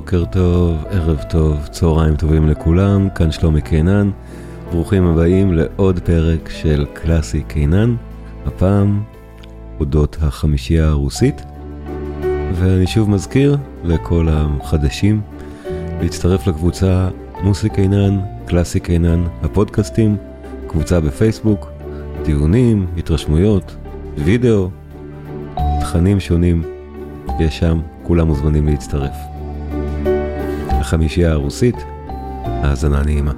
בוקר טוב, ערב טוב, צהריים טובים לכולם, כאן שלומי קינן. ברוכים הבאים לעוד פרק של קלאסי קינן, הפעם אודות החמישייה הרוסית. ואני שוב מזכיר לכל החדשים להצטרף לקבוצה מוסי קינן, קלאסי קינן, הפודקאסטים, קבוצה בפייסבוק, דיונים, התרשמויות, וידאו, תכנים שונים, יש שם, כולם מוזמנים להצטרף. החמישייה הרוסית, האזנה נעימה.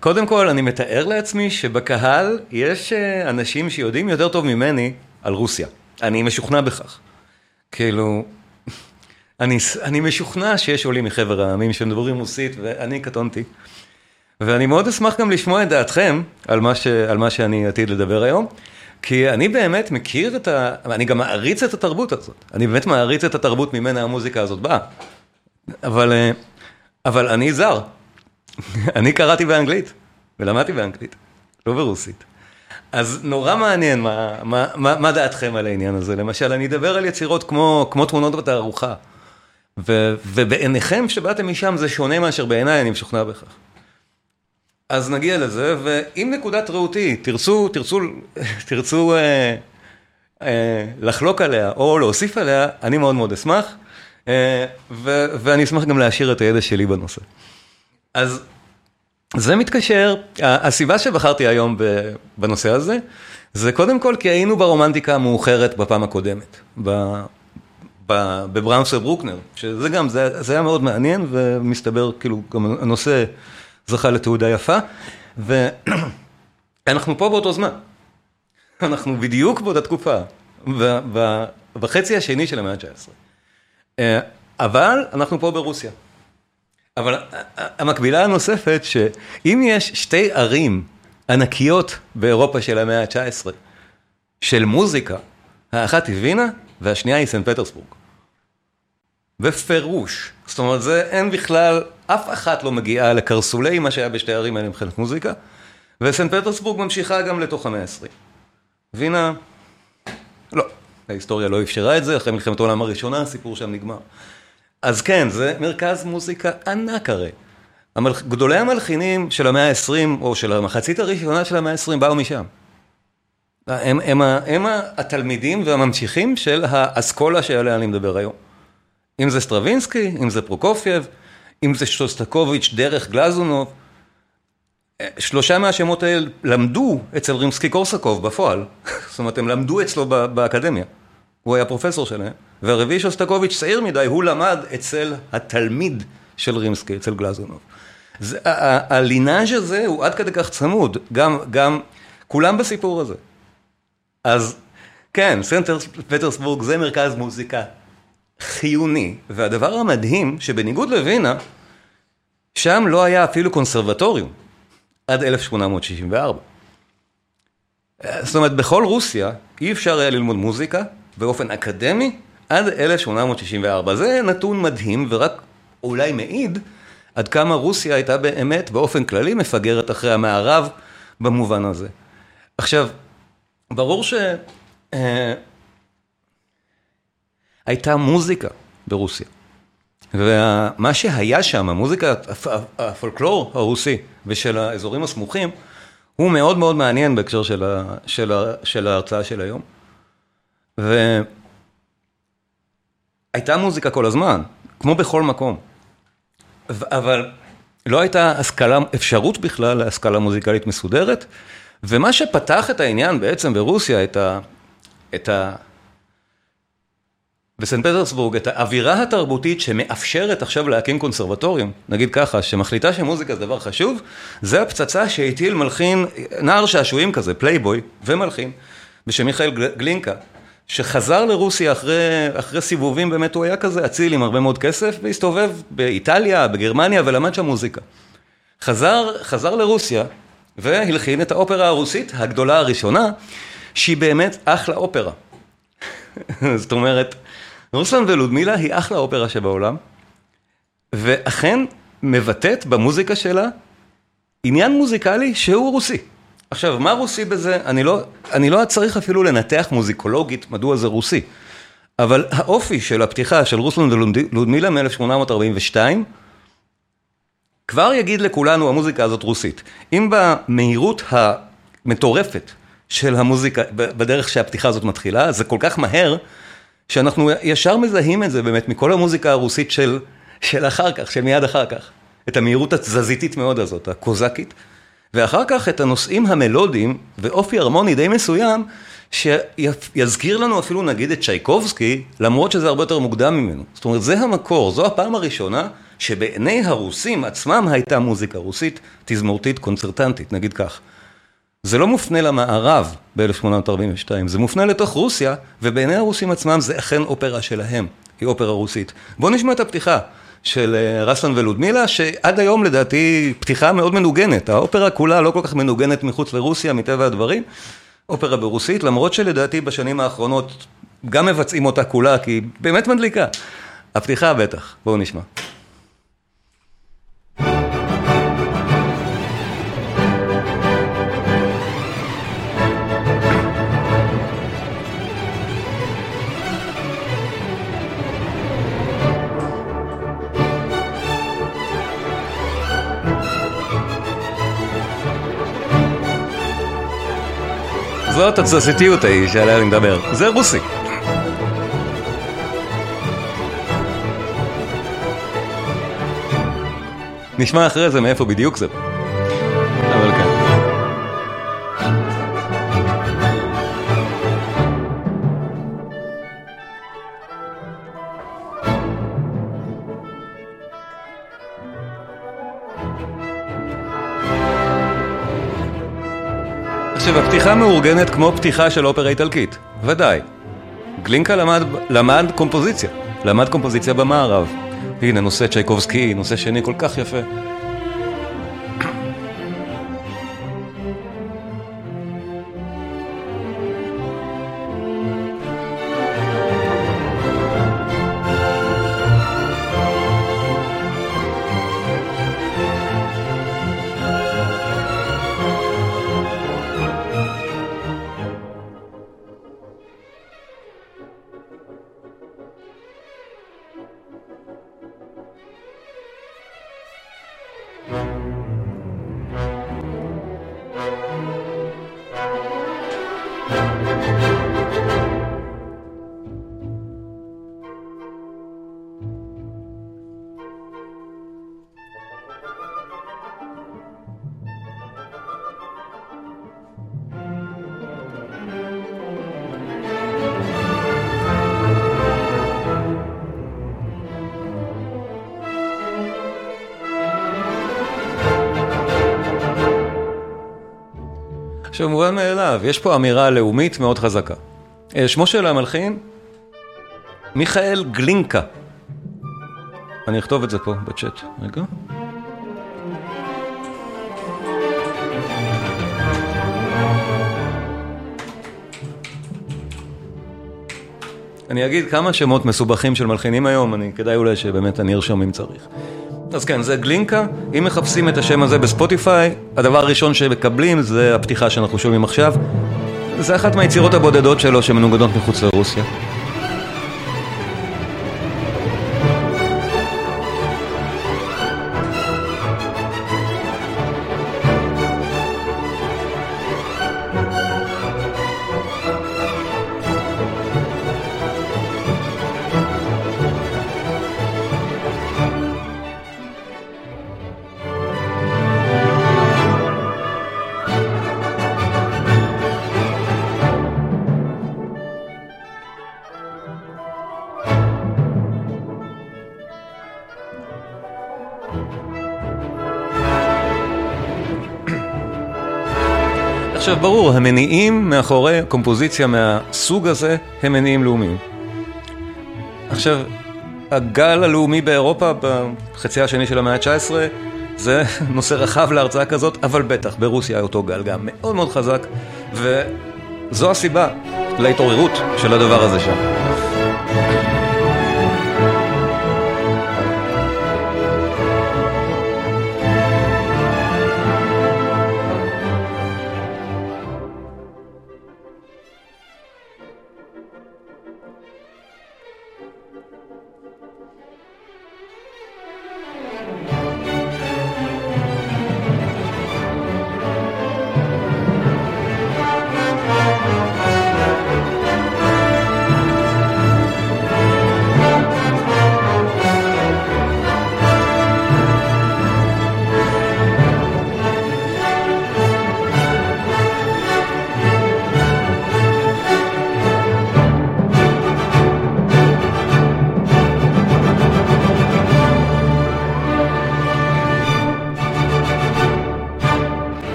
קודם כל, אני מתאר לעצמי שבקהל יש אה, אנשים שיודעים יותר טוב ממני על רוסיה. אני משוכנע בכך. כאילו, אני, אני משוכנע שיש עולים מחבר העמים שמדברים רוסית, ואני קטונתי. ואני מאוד אשמח גם לשמוע את דעתכם על מה, ש, על מה שאני עתיד לדבר היום, כי אני באמת מכיר את ה... אני גם מעריץ את התרבות הזאת. אני באמת מעריץ את התרבות ממנה המוזיקה הזאת באה. אבל, אה, אבל אני זר. אני קראתי באנגלית, ולמדתי באנגלית, לא ברוסית. אז נורא מעניין מה, מה, מה, מה דעתכם על העניין הזה. למשל, אני אדבר על יצירות כמו, כמו תמונות בתערוכה. ובעיניכם שבאתם משם זה שונה מאשר בעיניי, אני משוכנע בכך. אז נגיע לזה, ואם נקודת ראותי, תרצו, תרצו, תרצו אה, אה, לחלוק עליה או להוסיף עליה, אני מאוד מאוד אשמח, אה, ו, ואני אשמח גם להשאיר את הידע שלי בנושא. אז זה מתקשר, הסיבה שבחרתי היום בנושא הזה, זה קודם כל כי היינו ברומנטיקה המאוחרת בפעם הקודמת, בבראונס וברוקנר, שזה גם, זה, זה היה מאוד מעניין ומסתבר כאילו גם הנושא זכה לתעודה יפה, ואנחנו פה באותו זמן, אנחנו בדיוק באותה תקופה, בחצי השני של המאה ה-19, אה, אבל אנחנו פה ברוסיה. אבל המקבילה הנוספת, שאם יש שתי ערים ענקיות באירופה של המאה ה-19, של מוזיקה, האחת היא וינה והשנייה היא סנט פטרסבורג. בפירוש. זאת אומרת, זה אין בכלל, אף אחת לא מגיעה לקרסולי מה שהיה בשתי ערים האלה מבחינת מוזיקה, וסנט פטרסבורג ממשיכה גם לתוך המאה ה-20. וינה, לא, ההיסטוריה לא אפשרה את זה, אחרי מלחמת העולם הראשונה הסיפור שם נגמר. אז כן, זה מרכז מוזיקה ענק הרי. המל... גדולי המלחינים של המאה ה-20, או של המחצית הראשונה של המאה ה-20, באו משם. הם, הם, הם, הם התלמידים והממשיכים של האסכולה שעליה אני מדבר היום. אם זה סטרווינסקי, אם זה פרוקופייב, אם זה שוסטקוביץ' דרך גלזונוב. שלושה מהשמות האלה למדו אצל רימסקי קורסקוב בפועל. זאת אומרת, הם למדו אצלו באקדמיה. הוא היה פרופסור שלהם. והרביעי שוסטקוביץ' צעיר מדי, הוא למד אצל התלמיד של רימסקי, אצל גלזונוב. הלינאז' הזה הוא עד כדי כך צמוד, גם, גם, כולם בסיפור הזה. אז כן, סנט פטרסבורג זה מרכז מוזיקה חיוני, והדבר המדהים, שבניגוד לווינה, שם לא היה אפילו קונסרבטוריום, עד 1864. זאת אומרת, בכל רוסיה אי אפשר היה ללמוד מוזיקה באופן אקדמי עד 1864. זה נתון מדהים ורק אולי מעיד עד כמה רוסיה הייתה באמת באופן כללי מפגרת אחרי המערב במובן הזה. עכשיו, ברור שהייתה אה, מוזיקה ברוסיה. ומה שהיה שם, המוזיקה, הפולקלור הרוסי ושל האזורים הסמוכים, הוא מאוד מאוד מעניין בהקשר של, ה, של, ה, של ההרצאה של היום. ו... הייתה מוזיקה כל הזמן, כמו בכל מקום. אבל לא הייתה השכלה, אפשרות בכלל להשכלה מוזיקלית מסודרת, ומה שפתח את העניין בעצם ברוסיה, את ה... את ה... בסנט פטרסבורג, את האווירה התרבותית שמאפשרת עכשיו להקים קונסרבטוריום, נגיד ככה, שמחליטה שמוזיקה זה דבר חשוב, זה הפצצה שהטיל מלחין, נער שעשועים כזה, פלייבוי ומלחין, בשם מיכאל גלינקה, שחזר לרוסיה אחרי, אחרי סיבובים, באמת הוא היה כזה אציל עם הרבה מאוד כסף, והסתובב באיטליה, בגרמניה, ולמד שם מוזיקה. חזר, חזר לרוסיה, והלחין את האופרה הרוסית הגדולה הראשונה, שהיא באמת אחלה אופרה. זאת אומרת, רוסלן ולודמילה היא אחלה אופרה שבעולם, ואכן מבטאת במוזיקה שלה עניין מוזיקלי שהוא רוסי. עכשיו, מה רוסי בזה? אני לא, אני לא צריך אפילו לנתח מוזיקולוגית מדוע זה רוסי. אבל האופי של הפתיחה של רוסלון ולודמילה מ-1842, כבר יגיד לכולנו המוזיקה הזאת רוסית. אם במהירות המטורפת של המוזיקה, בדרך שהפתיחה הזאת מתחילה, זה כל כך מהר, שאנחנו ישר מזהים את זה באמת מכל המוזיקה הרוסית של, של אחר כך, של מיד אחר כך. את המהירות התזזיתית מאוד הזאת, הקוזקית. ואחר כך את הנושאים המלודיים ואופי הרמוני די מסוים, שיזכיר לנו אפילו נגיד את צ'ייקובסקי, למרות שזה הרבה יותר מוקדם ממנו. זאת אומרת, זה המקור, זו הפעם הראשונה שבעיני הרוסים עצמם הייתה מוזיקה רוסית, תזמורתית, קונצרטנטית, נגיד כך. זה לא מופנה למערב ב-1842, זה מופנה לתוך רוסיה, ובעיני הרוסים עצמם זה אכן אופרה שלהם, היא אופרה רוסית. בואו נשמע את הפתיחה של אה, רסלן ולודמילה, שעד היום לדעתי פתיחה מאוד מנוגנת, האופרה כולה לא כל כך מנוגנת מחוץ לרוסיה, מטבע הדברים, אופרה ברוסית, למרות שלדעתי בשנים האחרונות גם מבצעים אותה כולה, כי היא באמת מדליקה. הפתיחה בטח, בואו נשמע. זאת התזזיתיות ההיא שעליה אני מדבר. זה רוסי. נשמע אחרי זה מאיפה בדיוק זה. הפתיחה מאורגנת כמו פתיחה של אופרה איטלקית, ודאי. גלינקה למד, למד קומפוזיציה, למד קומפוזיציה במערב. הנה, נושא צ'ייקובסקי, נושא שני כל כך יפה. עכשיו, מובן מאליו, יש פה אמירה לאומית מאוד חזקה. אה, שמו של המלחין, מיכאל גלינקה. אני אכתוב את זה פה בצ'אט. רגע. אני אגיד כמה שמות מסובכים של מלחינים היום, אני, כדאי אולי שבאמת אני ארשום אם צריך. אז כן, זה גלינקה, אם מחפשים את השם הזה בספוטיפיי, הדבר הראשון שמקבלים זה הפתיחה שאנחנו שומעים עכשיו. זה אחת מהיצירות הבודדות שלו שמנוגדות מחוץ לרוסיה. ברור, המניעים מאחורי קומפוזיציה מהסוג הזה הם מניעים לאומיים. עכשיו, הגל הלאומי באירופה בחצי השני של המאה ה-19 זה נושא רחב להרצאה כזאת, אבל בטח ברוסיה אותו גל גם מאוד מאוד חזק, וזו הסיבה להתעוררות של הדבר הזה שם.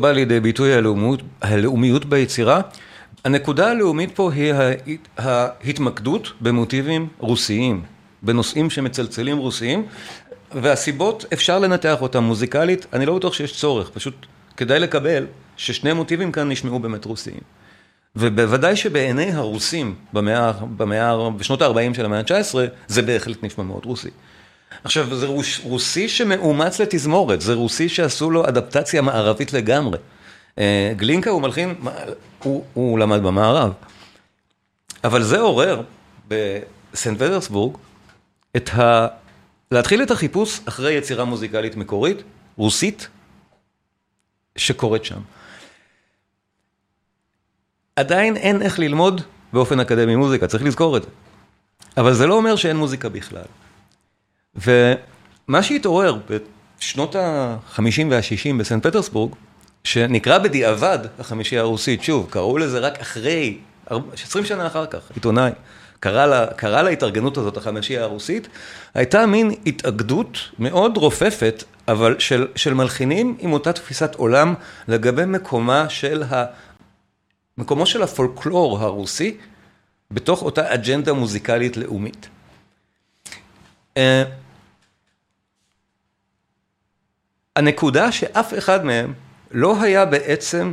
בא לידי ביטוי הלאומיות, הלאומיות ביצירה? הנקודה הלאומית פה היא ההתמקדות במוטיבים רוסיים, בנושאים שמצלצלים רוסיים, והסיבות אפשר לנתח אותם מוזיקלית, אני לא בטוח שיש צורך, פשוט כדאי לקבל ששני מוטיבים כאן נשמעו באמת רוסיים. ובוודאי שבעיני הרוסים במאה, במאה, בשנות ה-40 של המאה ה-19, זה בהחלט נשמע מאוד רוסי. עכשיו, זה רוס, רוסי שמאומץ לתזמורת, זה רוסי שעשו לו אדפטציה מערבית לגמרי. אה, גלינקה הוא מלחין, הוא, הוא למד במערב. אבל זה עורר בסנט פטרסבורג את ה... להתחיל את החיפוש אחרי יצירה מוזיקלית מקורית, רוסית, שקורית שם. עדיין אין איך ללמוד באופן אקדמי מוזיקה, צריך לזכור את זה. אבל זה לא אומר שאין מוזיקה בכלל. ומה שהתעורר בשנות ה-50 וה-60 בסנט פטרסבורג, שנקרא בדיעבד החמישייה הרוסית, שוב, קראו לזה רק אחרי, 20 שנה אחר כך, עיתונאי, קרא, לה, קרא להתארגנות הזאת החמישייה הרוסית, הייתה מין התאגדות מאוד רופפת, אבל של, של מלחינים עם אותה תפיסת עולם לגבי מקומה של ה... מקומו של הפולקלור הרוסי בתוך אותה אג'נדה מוזיקלית לאומית. אה, הנקודה שאף אחד מהם לא היה בעצם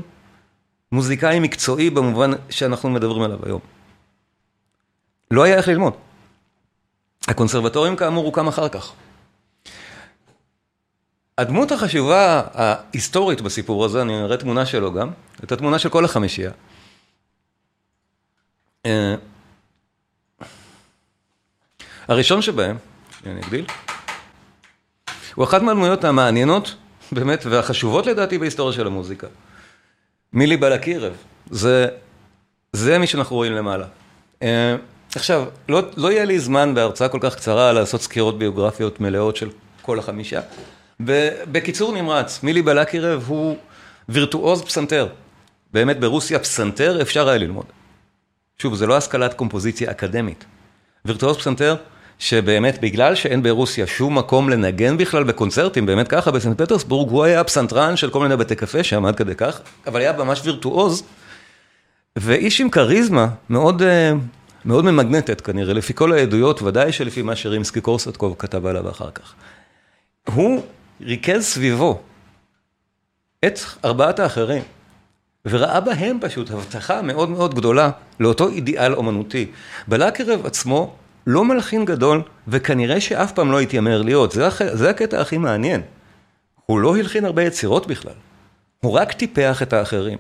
מוזיקאי מקצועי במובן שאנחנו מדברים עליו היום. לא היה איך ללמוד. הקונסרבטוריום כאמור הוקם אחר כך. הדמות החשובה ההיסטורית בסיפור הזה, אני אראה תמונה שלו גם, את התמונה של כל החמישייה. אה, הראשון שבהם, אני אגדיל, הוא אחת מהדמויות המעניינות, באמת, והחשובות לדעתי בהיסטוריה של המוזיקה. מילי בלקירב, זה, זה מי שאנחנו רואים למעלה. אה, עכשיו, לא, לא יהיה לי זמן בהרצאה כל כך קצרה לעשות סקירות ביוגרפיות מלאות של כל החמישה. בקיצור נמרץ, מילי בלקירב הוא וירטואוז פסנתר. באמת ברוסיה פסנתר אפשר היה ללמוד. שוב, זה לא השכלת קומפוזיציה אקדמית. וירטואוז פסנתר שבאמת בגלל שאין ברוסיה שום מקום לנגן בכלל בקונצרטים, באמת ככה, בסנט פטרסבורג, הוא היה הפסנתרן של כל מיני בתי קפה שם עד כדי כך, אבל היה ממש וירטואוז, ואיש עם כריזמה מאוד, אה, מאוד ממגנטת כנראה, לפי כל העדויות, ודאי שלפי מה שרימסקי קורסטקוב כתב עליו אחר כך. הוא ריכז סביבו את ארבעת האחרים, וראה בהם פשוט הבטחה מאוד מאוד גדולה לאותו אידיאל אומנותי. בלקרב עצמו לא מלחין גדול, וכנראה שאף פעם לא התיימר להיות. זה, הח... זה הקטע הכי מעניין. הוא לא הלחין הרבה יצירות בכלל. הוא רק טיפח את האחרים.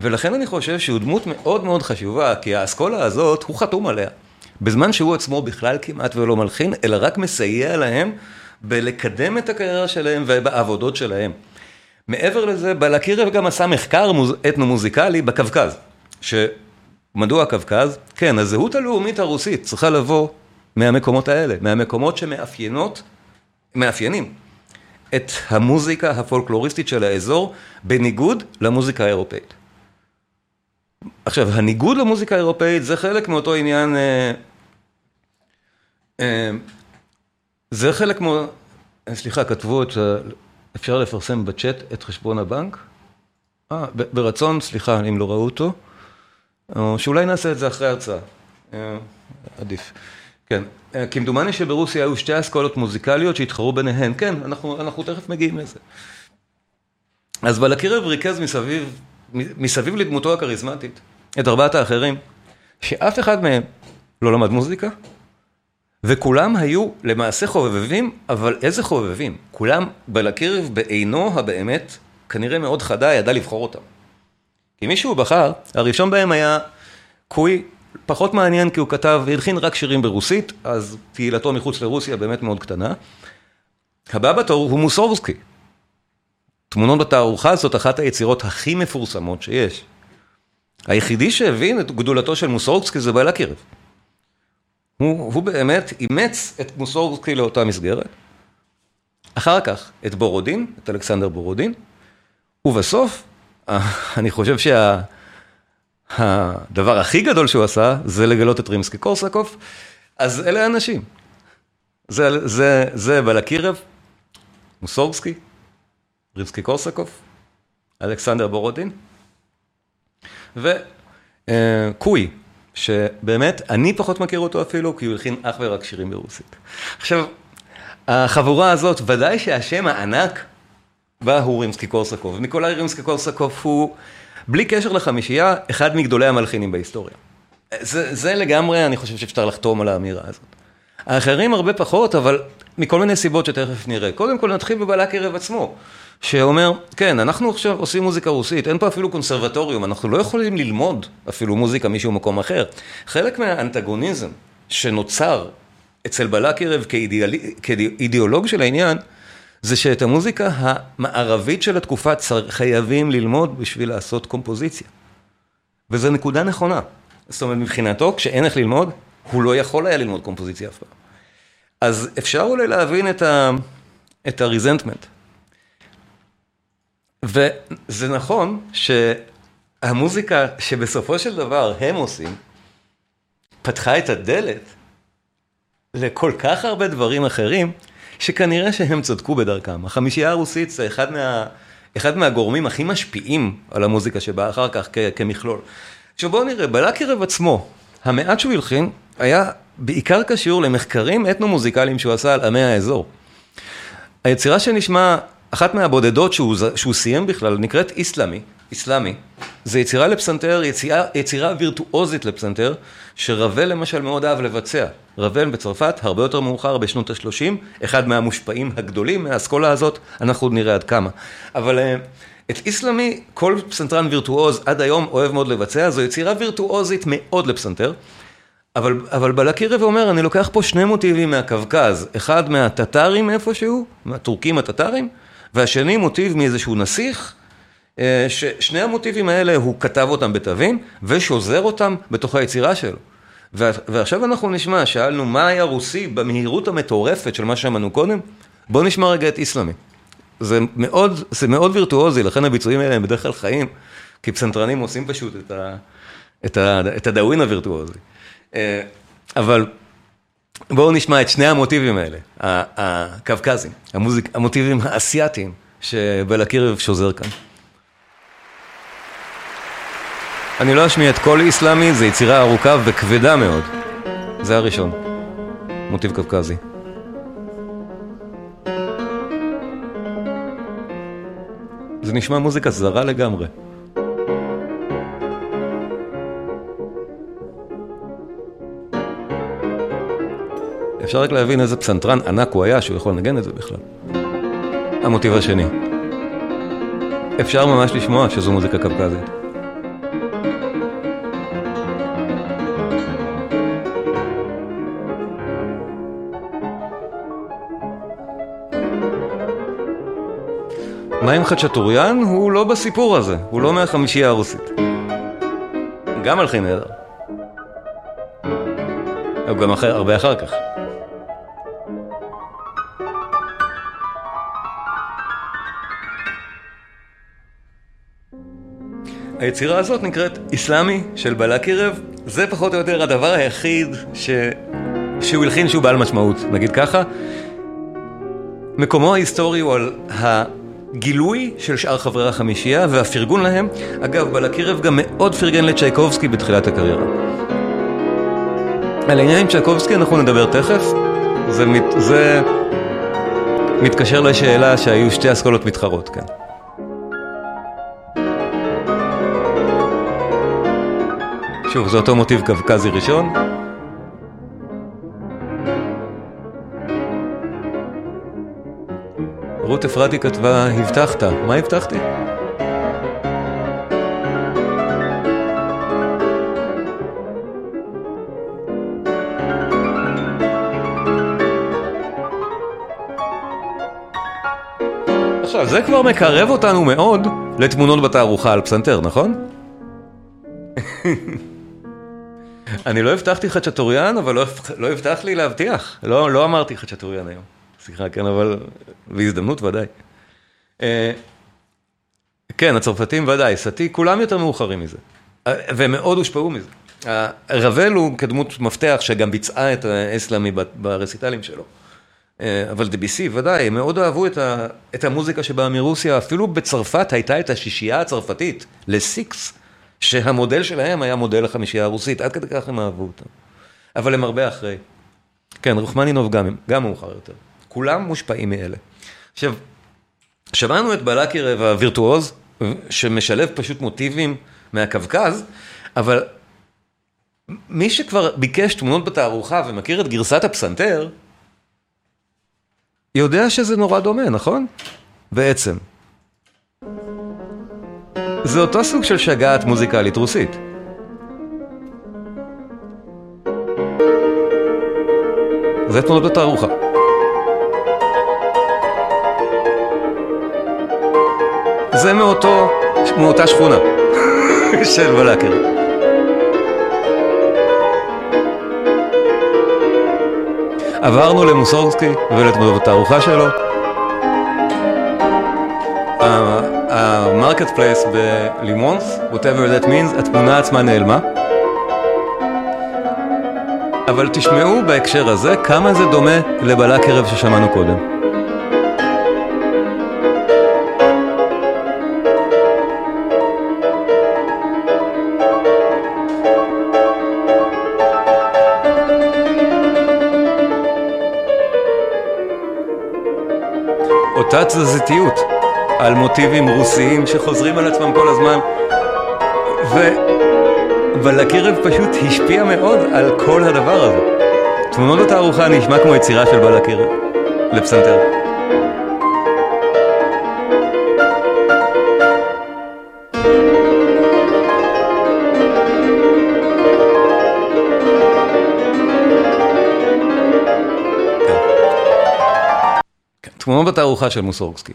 ולכן אני חושב שהוא דמות מאוד מאוד חשובה, כי האסכולה הזאת, הוא חתום עליה. בזמן שהוא עצמו בכלל כמעט ולא מלחין, אלא רק מסייע להם בלקדם את הקריירה שלהם ובעבודות שלהם. מעבר לזה, בלקירב גם עשה מחקר מוז... אתנו-מוזיקלי בקווקז. שמדוע הקווקז? כן, הזהות הלאומית הרוסית צריכה לבוא מהמקומות האלה, מהמקומות שמאפיינות, מאפיינים את המוזיקה הפולקלוריסטית של האזור, בניגוד למוזיקה האירופאית. עכשיו, הניגוד למוזיקה האירופאית זה חלק מאותו עניין, אה, אה, זה חלק כמו, סליחה, כתבו את, אפשר לפרסם בצ'אט את חשבון הבנק? אה, ברצון, סליחה אם לא ראו אותו, או שאולי נעשה את זה אחרי ההרצאה, אה, עדיף. כן, אה, כמדומני שברוסיה היו שתי אסכולות מוזיקליות שהתחרו ביניהן, כן, אנחנו, אנחנו תכף מגיעים לזה. אז בלקירב ריכז מסביב, מסביב לדמותו הכריזמטית את ארבעת האחרים, שאף אחד מהם לא למד מוזיקה, וכולם היו למעשה חובבים, אבל איזה חובבים? כולם בלקירב בעינו הבאמת, כנראה מאוד חדה, ידע לבחור אותם. כי מישהו בחר, הראשון בהם היה קוי, פחות מעניין כי הוא כתב, הלחין רק שירים ברוסית, אז תהילתו מחוץ לרוסיה באמת מאוד קטנה. הבא בתור הוא מוסורסקי. תמונות בתערוכה זאת אחת היצירות הכי מפורסמות שיש. היחידי שהבין את גדולתו של מוסורסקי זה בעל הקירב. הוא, הוא באמת אימץ את מוסורסקי לאותה מסגרת. אחר כך את בורודין, את אלכסנדר בורודין, ובסוף, אני חושב שהדבר שה, הכי גדול שהוא עשה, זה לגלות את רימסקי קורסקוף, אז אלה האנשים. זה, זה, זה בלקירב, מוסורסקי, רימסקי קורסקוף, אלכסנדר בורודין, וקוי, שבאמת, אני פחות מכיר אותו אפילו, כי הוא הלחין אך ורק שירים ברוסית. עכשיו, החבורה הזאת, ודאי שהשם הענק בה הוא רימסקי קורסקוב. ניקולאי רימסקי קורסקוב הוא, בלי קשר לחמישייה, אחד מגדולי המלחינים בהיסטוריה. זה, זה לגמרי, אני חושב שאפשר לחתום על האמירה הזאת. האחרים הרבה פחות, אבל מכל מיני סיבות שתכף נראה. קודם כל נתחיל בבלק ערב עצמו, שאומר, כן, אנחנו עכשיו עושים מוזיקה רוסית, אין פה אפילו קונסרבטוריום, אנחנו לא יכולים ללמוד אפילו מוזיקה משהו מקום אחר. חלק מהאנטגוניזם שנוצר אצל בלק ערב כאידיאולוג של העניין, זה שאת המוזיקה המערבית של התקופה חייבים ללמוד בשביל לעשות קומפוזיציה. וזו נקודה נכונה. זאת אומרת, מבחינתו, כשאין איך ללמוד, הוא לא יכול היה ללמוד קומפוזיציה אף פעם. אז אפשר אולי להבין את, ה, את הריזנטמנט. וזה נכון שהמוזיקה שבסופו של דבר הם עושים, פתחה את הדלת לכל כך הרבה דברים אחרים, שכנראה שהם צדקו בדרכם. החמישייה הרוסית זה אחד, מה, אחד מהגורמים הכי משפיעים על המוזיקה שבאה אחר כך כ, כמכלול. עכשיו בואו נראה, בלקירב עצמו, המעט שהוא הלחין היה בעיקר קשור למחקרים אתנו-מוזיקליים שהוא עשה על עמי האזור. היצירה שנשמע, אחת מהבודדות שהוא, שהוא סיים בכלל, נקראת איסלאמי, איסלאמי. זה יצירה לפסנתר, יצירה, יצירה וירטואוזית לפסנתר, שרבל למשל מאוד אהב לבצע. רבל בצרפת, הרבה יותר מאוחר, בשנות ה-30, אחד מהמושפעים הגדולים מהאסכולה הזאת, אנחנו עוד נראה עד כמה. אבל אה, את איסלאמי, כל פסנתרן וירטואוז עד היום אוהב מאוד לבצע, זו יצירה וירטואוזית מאוד לפסנתר. אבל, אבל בלקירב אומר, אני לוקח פה שני מוטיבים מהקווקז, אחד מהטטרים איפשהו, מהטורקים הטטרים, והשני מוטיב מאיזשהו נסיך, אה, ששני המוטיבים האלה, הוא כתב אותם בתווים, ושוזר אותם בתוך היצירה שלו. ועכשיו אנחנו נשמע, שאלנו מה היה רוסי במהירות המטורפת של מה שאמרנו קודם, בואו נשמע רגע את איסלאמי. זה מאוד, זה מאוד וירטואוזי, לכן הביצועים האלה הם בדרך כלל חיים, כי פסנתרנים עושים פשוט את, ה, את, ה, את הדאווין הווירטואוזי. אה, אבל בואו נשמע את שני המוטיבים האלה, הקווקזים, המוזיק, המוטיבים האסייתיים שבלקירב שוזר כאן. אני לא אשמיע את כל איסלאמי, זו יצירה ארוכה וכבדה מאוד. זה הראשון, מוטיב קווקזי. זה נשמע מוזיקה זרה לגמרי. אפשר רק להבין איזה פסנתרן ענק הוא היה שהוא יכול לנגן את זה בכלל. המוטיב השני. אפשר ממש לשמוע שזו מוזיקה קווקזית. מים חצ'טוריאן הוא לא בסיפור הזה, הוא לא מהחמישייה הרוסית. גם מלחין נהדר. הוא גם אחר, הרבה אחר כך. היצירה הזאת נקראת איסלאמי של בלקירב, זה פחות או יותר הדבר היחיד ש... שהוא הלחין שהוא בעל משמעות, נגיד ככה. מקומו ההיסטורי הוא על הגילוי של שאר חברי החמישייה והפרגון להם. אגב, בלקירב גם מאוד פרגן לצ'ייקובסקי בתחילת הקריירה. על העניין עם צ'ייקובסקי אנחנו נדבר תכף. זה, מת... זה מתקשר לשאלה שהיו שתי אסכולות מתחרות כאן. שוב, זה אותו מוטיב קווקזי ראשון. רות אפרתי כתבה, הבטחת. מה הבטחתי? עכשיו, זה כבר מקרב אותנו מאוד לתמונות בתערוכה על פסנתר, נכון? אני לא הבטחתי חדשתוריין, אבל לא, לא הבטח לי להבטיח. לא, לא אמרתי חדשתוריין היום. סליחה, כן, אבל בהזדמנות ודאי. אה, כן, הצרפתים ודאי, סטי, כולם יותר מאוחרים מזה. אה, והם מאוד הושפעו מזה. רבל הוא כדמות מפתח שגם ביצעה את האסלאמי ברסיטלים שלו. אה, אבל דביסי, ודאי, הם מאוד אהבו את, ה, את המוזיקה שבאה מרוסיה, אפילו בצרפת הייתה את השישייה הצרפתית, לסיקס, שהמודל שלהם היה מודל החמישייה הרוסית, עד כדי כך הם אהבו אותם. אבל הם הרבה אחרי. כן, רחמנינוב גם, גם מאוחר יותר. כולם מושפעים מאלה. עכשיו, שמענו את בלקירב הווירטואוז, שמשלב פשוט מוטיבים מהקווקז, אבל מי שכבר ביקש תמונות בתערוכה ומכיר את גרסת הפסנתר, יודע שזה נורא דומה, נכון? בעצם. זה אותו סוג של שגעת מוזיקלית רוסית. זה תמונות בתערוכה. זה מאותו, מאותה שכונה של בלקירב. עברנו למוסורסקי ולתמונות התערוכה שלו. ה market place ב Limoges, whatever that means, התמונה עצמה נעלמה. אבל תשמעו בהקשר הזה כמה זה דומה לבלק ערב ששמענו קודם. אותה תזזיתיות על מוטיבים רוסיים שחוזרים על עצמם כל הזמן. ובלקירב פשוט השפיע מאוד על כל הדבר הזה. תמונות בתערוכה נשמע כמו יצירה של בלקירב, לפסנתר. תמונות בתערוכה של מוסורקסקי.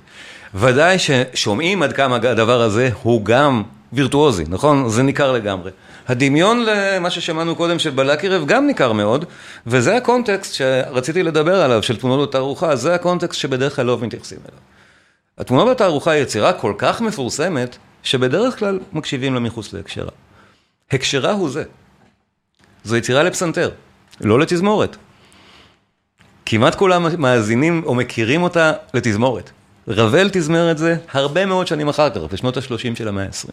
ודאי ששומעים עד כמה הדבר הזה הוא גם וירטואוזי, נכון? זה ניכר לגמרי. הדמיון למה ששמענו קודם של בלקירב גם ניכר מאוד, וזה הקונטקסט שרציתי לדבר עליו, של תמונות בתערוכה, זה הקונטקסט שבדרך כלל לא מתייחסים אליו. התמונה בתערוכה היא יצירה כל כך מפורסמת, שבדרך כלל מקשיבים לה מחוץ להקשרה. הקשרה הוא זה. זו יצירה לפסנתר, לא לתזמורת. כמעט כולם מאזינים או מכירים אותה לתזמורת. רבל תזמר את זה הרבה מאוד שנים אחר כך, בשנות ה-30 של המאה ה-20.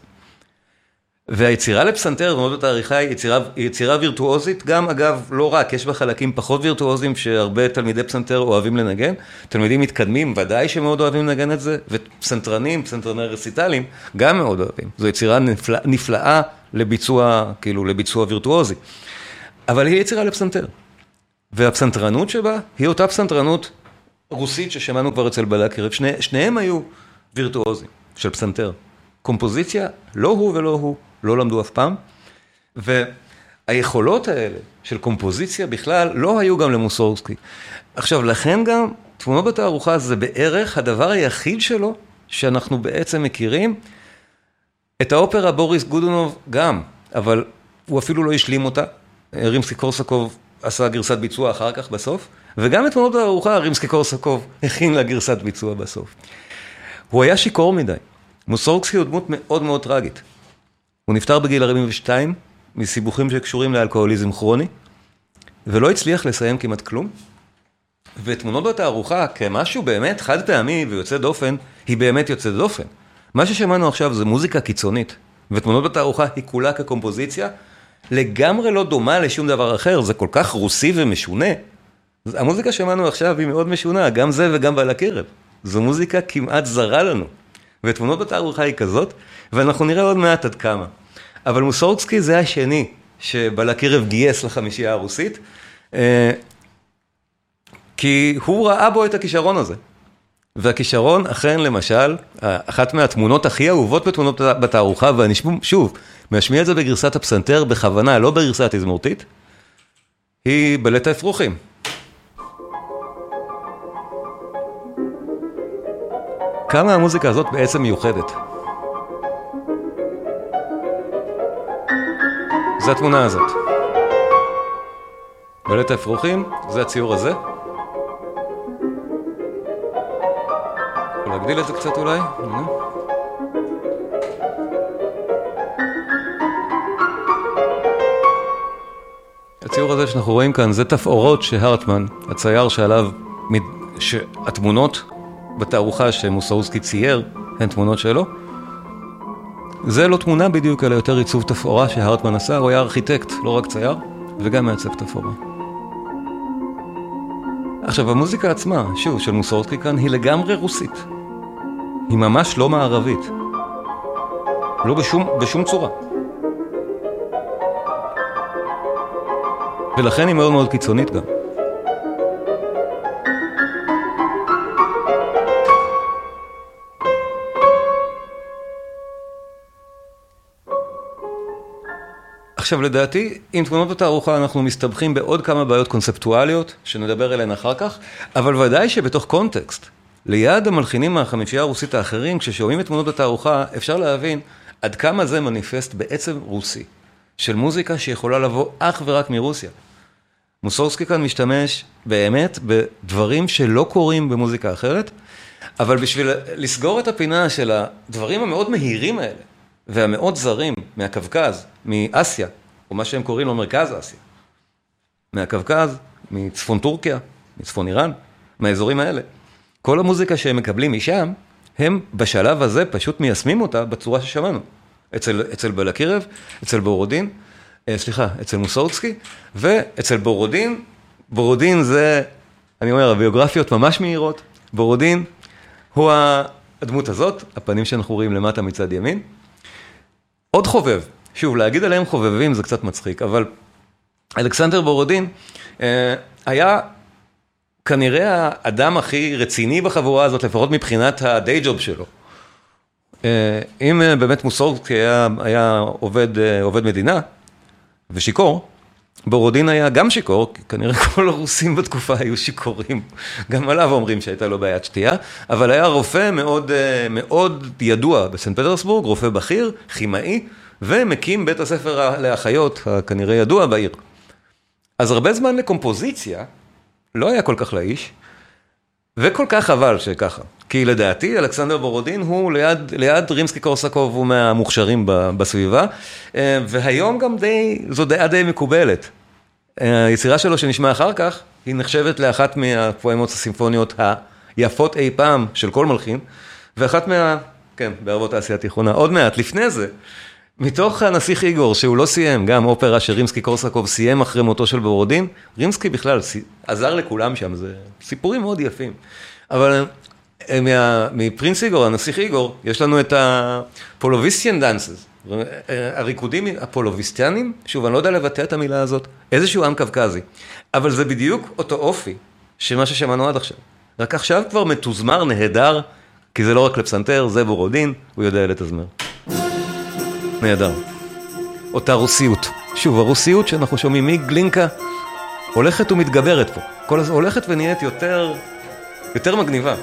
והיצירה לפסנתר, ומאוד בתאריכה, היא יצירה, יצירה וירטואוזית, גם אגב, לא רק, יש בה חלקים פחות וירטואוזיים שהרבה תלמידי פסנתר אוהבים לנגן, תלמידים מתקדמים ודאי שמאוד אוהבים לנגן את זה, ופסנתרנים, פסנתרני רסיטליים, גם מאוד אוהבים. זו יצירה נפלא, נפלאה לביצוע, כאילו, לביצוע וירטואוזי. אבל היא יצירה לפסנתר. והפסנתרנות שבה היא אותה פסנתרנות רוסית ששמענו כבר אצל בלקרב, שני, שניהם היו וירטואוזים של פסנתר. קומפוזיציה, לא הוא ולא הוא, לא למדו אף פעם, והיכולות האלה של קומפוזיציה בכלל לא היו גם למוסורסקי. עכשיו, לכן גם תמונות בתערוכה זה בערך הדבר היחיד שלו שאנחנו בעצם מכירים. את האופרה בוריס גודונוב גם, אבל הוא אפילו לא השלים אותה. רימסקי קורסקוב עשה גרסת ביצוע אחר כך בסוף, וגם את תמונות הארוחה רימסקי קורסקוב הכין לה גרסת ביצוע בסוף. הוא היה שיכור מדי. מוסורקסקי הוא דמות מאוד מאוד טראגית. הוא נפטר בגיל 42 מסיבוכים שקשורים לאלכוהוליזם כרוני, ולא הצליח לסיים כמעט כלום. ותמונות בתערוכה כמשהו באמת חד פעמי ויוצא דופן, היא באמת יוצאת דופן. מה ששמענו עכשיו זה מוזיקה קיצונית, ותמונות בתערוכה היא כולה כקומפוזיציה, לגמרי לא דומה לשום דבר אחר, זה כל כך רוסי ומשונה. המוזיקה שמענו עכשיו היא מאוד משונה, גם זה וגם בעל הקרב. זו מוזיקה כמעט זרה לנו. ותמונות בתערוכה היא כזאת, ואנחנו נראה עוד מעט עד כמה. אבל מוסורקסקי זה השני שבעל הקרב גייס לחמישייה הרוסית, אה, כי הוא ראה בו את הכישרון הזה. והכישרון אכן למשל, אחת מהתמונות הכי אהובות בתמונות בתערוכה, ואני שוב, משמיע את זה בגרסת הפסנתר בכוונה, לא בגרסה התזמורתית, היא בלט האפרוחים. כמה המוזיקה הזאת בעצם מיוחדת. זה התמונה הזאת. בלט האפרוחים, זה הציור הזה. להגדיל את זה קצת אולי? הציור הזה שאנחנו רואים כאן זה תפאורות שהרטמן, הצייר שעליו, שהתמונות בתערוכה שמוסאוסקי צייר הן תמונות שלו. זה לא תמונה בדיוק, אלא יותר עיצוב תפאורה שהרטמן עשה, הוא היה ארכיטקט, לא רק צייר, וגם מעצב תפאורה. עכשיו, המוזיקה עצמה, שוב, של מוסאוסקי כאן, היא לגמרי רוסית. היא ממש לא מערבית. לא בשום, בשום צורה. ולכן היא מאוד מאוד קיצונית גם. עכשיו לדעתי, עם תמונות בתערוכה אנחנו מסתבכים בעוד כמה בעיות קונספטואליות, שנדבר אליהן אחר כך, אבל ודאי שבתוך קונטקסט, ליד המלחינים מהחמישייה הרוסית האחרים, כששומעים את תמונות בתערוכה, אפשר להבין עד כמה זה מניפסט בעצם רוסי, של מוזיקה שיכולה לבוא אך ורק מרוסיה. מוסורסקי כאן משתמש באמת בדברים שלא קורים במוזיקה אחרת, אבל בשביל לסגור את הפינה של הדברים המאוד מהירים האלה, והמאוד זרים מהקווקז, מאסיה, או מה שהם קוראים לו מרכז אסיה, מהקווקז, מצפון טורקיה, מצפון איראן, מהאזורים האלה. כל המוזיקה שהם מקבלים משם, הם בשלב הזה פשוט מיישמים אותה בצורה ששמענו. אצל, אצל בלקירב, אצל בורודין, אה, סליחה, אצל מוסורצקי, ואצל בורודין, בורודין זה, אני אומר, הביוגרפיות ממש מהירות, בורודין הוא הדמות הזאת, הפנים שאנחנו רואים למטה מצד ימין. עוד חובב, שוב, להגיד עליהם חובבים זה קצת מצחיק, אבל אלכסנדר בורודין אה, היה כנראה האדם הכי רציני בחבורה הזאת, לפחות מבחינת הדיי ג'וב שלו. אה, אם באמת מוסורסקי היה, היה עובד, עובד מדינה, ושיכור, בורודין היה גם שיכור, כי כנראה כל הרוסים בתקופה היו שיכורים, גם עליו אומרים שהייתה לו בעיית שתייה, אבל היה רופא מאוד, אה, מאוד ידוע בסנט פטרסבורג, רופא בכיר, כימאי, ומקים בית הספר לאחיות, הכנראה ידוע בעיר. אז הרבה זמן לקומפוזיציה, לא היה כל כך לאיש, וכל כך חבל שככה. כי לדעתי אלכסנדר בורודין הוא ליד, ליד רימסקי קורסקוב, הוא מהמוכשרים בסביבה, אה, והיום גם די, זו דעה די מקובלת. אה, היצירה שלו שנשמע אחר כך, היא נחשבת לאחת מהפואמות הסימפוניות היפות אי פעם של כל מלחין, ואחת מה... כן, בערבות האסיה התיכונה. עוד מעט, לפני זה, מתוך הנסיך איגור, שהוא לא סיים, גם אופרה שרימסקי קורסקוב סיים אחרי מותו של בורודין, רימסקי בכלל עזר לכולם שם, זה סיפורים מאוד יפים. אבל אה, מפרינס איגור, הנסיך איגור, יש לנו את הפולוביסטיאן דאנסס, הריקודים הפולוביסטיאנים, שוב, אני לא יודע לבטא את המילה הזאת, איזשהו עם קווקזי, אבל זה בדיוק אותו אופי של מה ששמענו עד עכשיו. רק עכשיו כבר מתוזמר, נהדר, כי זה לא רק לפסנתר, זה בורודין, הוא יודע לתזמר. נהדר. אותה רוסיות. שוב, הרוסיות שאנחנו שומעים מגלינקה הולכת ומתגברת פה. כל הזמן הולכת ונהיית יותר, יותר מגניבה.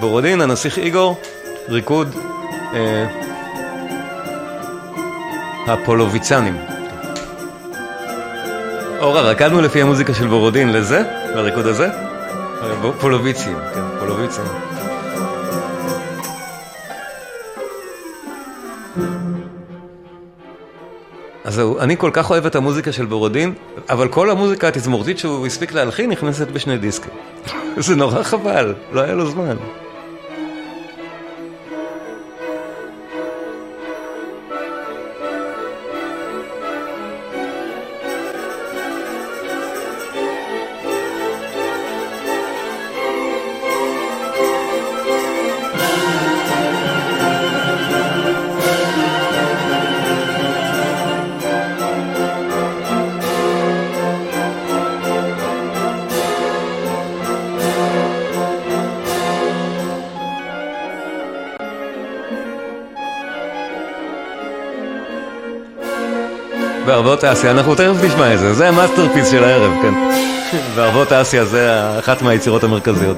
בורודין, הנסיך איגור, ריקוד אה, הפולוביצנים. אורה, רקדנו לפי המוזיקה של בורודין לזה, לריקוד הזה? פולוביצים, כן, פולוביצים. אז זהו, אני כל כך אוהב את המוזיקה של בורודין, אבל כל המוזיקה התזמורתית שהוא הספיק להלחין נכנסת בשני דיסקים. זה נורא חבל, לא היה לו זמן. בערבות אסיה, אנחנו תכף נשמע את זה, זה ה masterpiece של הערב, כן. בערבות אסיה זה אחת מהיצירות המרכזיות.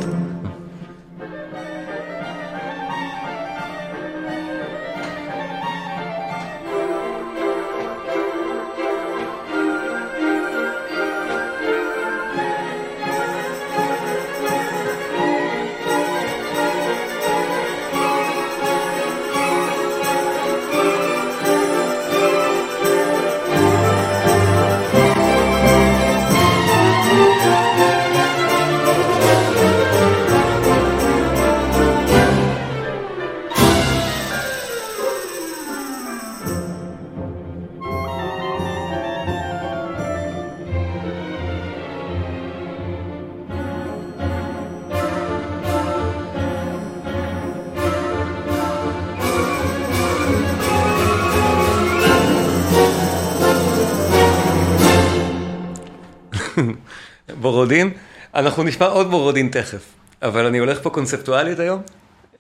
נשמע עוד בורודין תכף, אבל אני הולך פה קונספטואלית היום,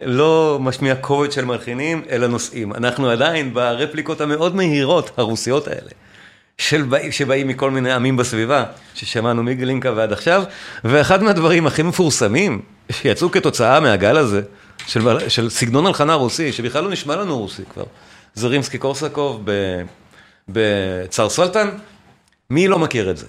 לא משמיע קובץ של מלחינים, אלא נושאים. אנחנו עדיין ברפליקות המאוד מהירות, הרוסיות האלה, של בא, שבאים מכל מיני עמים בסביבה, ששמענו מגלינקה ועד עכשיו, ואחד מהדברים הכי מפורסמים, שיצאו כתוצאה מהגל הזה, של, של סגנון הלחנה רוסי, שבכלל לא נשמע לנו רוסי כבר, זה רימסקי קורסקוב בצאר סולטן, מי לא מכיר את זה?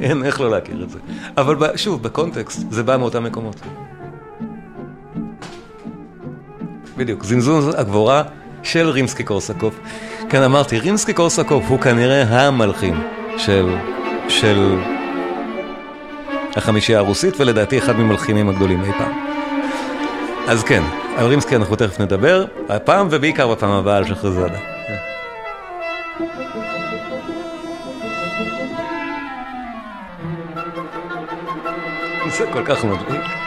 אין איך לא להכיר את זה. אבל שוב, בקונטקסט, זה בא מאותם מקומות. בדיוק, זינזון הגבורה של רימסקי קורסקוב. כן, אמרתי, רימסקי קורסקוב הוא כנראה המלחין של, של החמישייה הרוסית, ולדעתי אחד ממלחינים הגדולים אי פעם. אז כן, על רימסקי אנחנו תכף נדבר, הפעם ובעיקר בפעם הבאה על שחרזאדה. זה כל כך מדליק.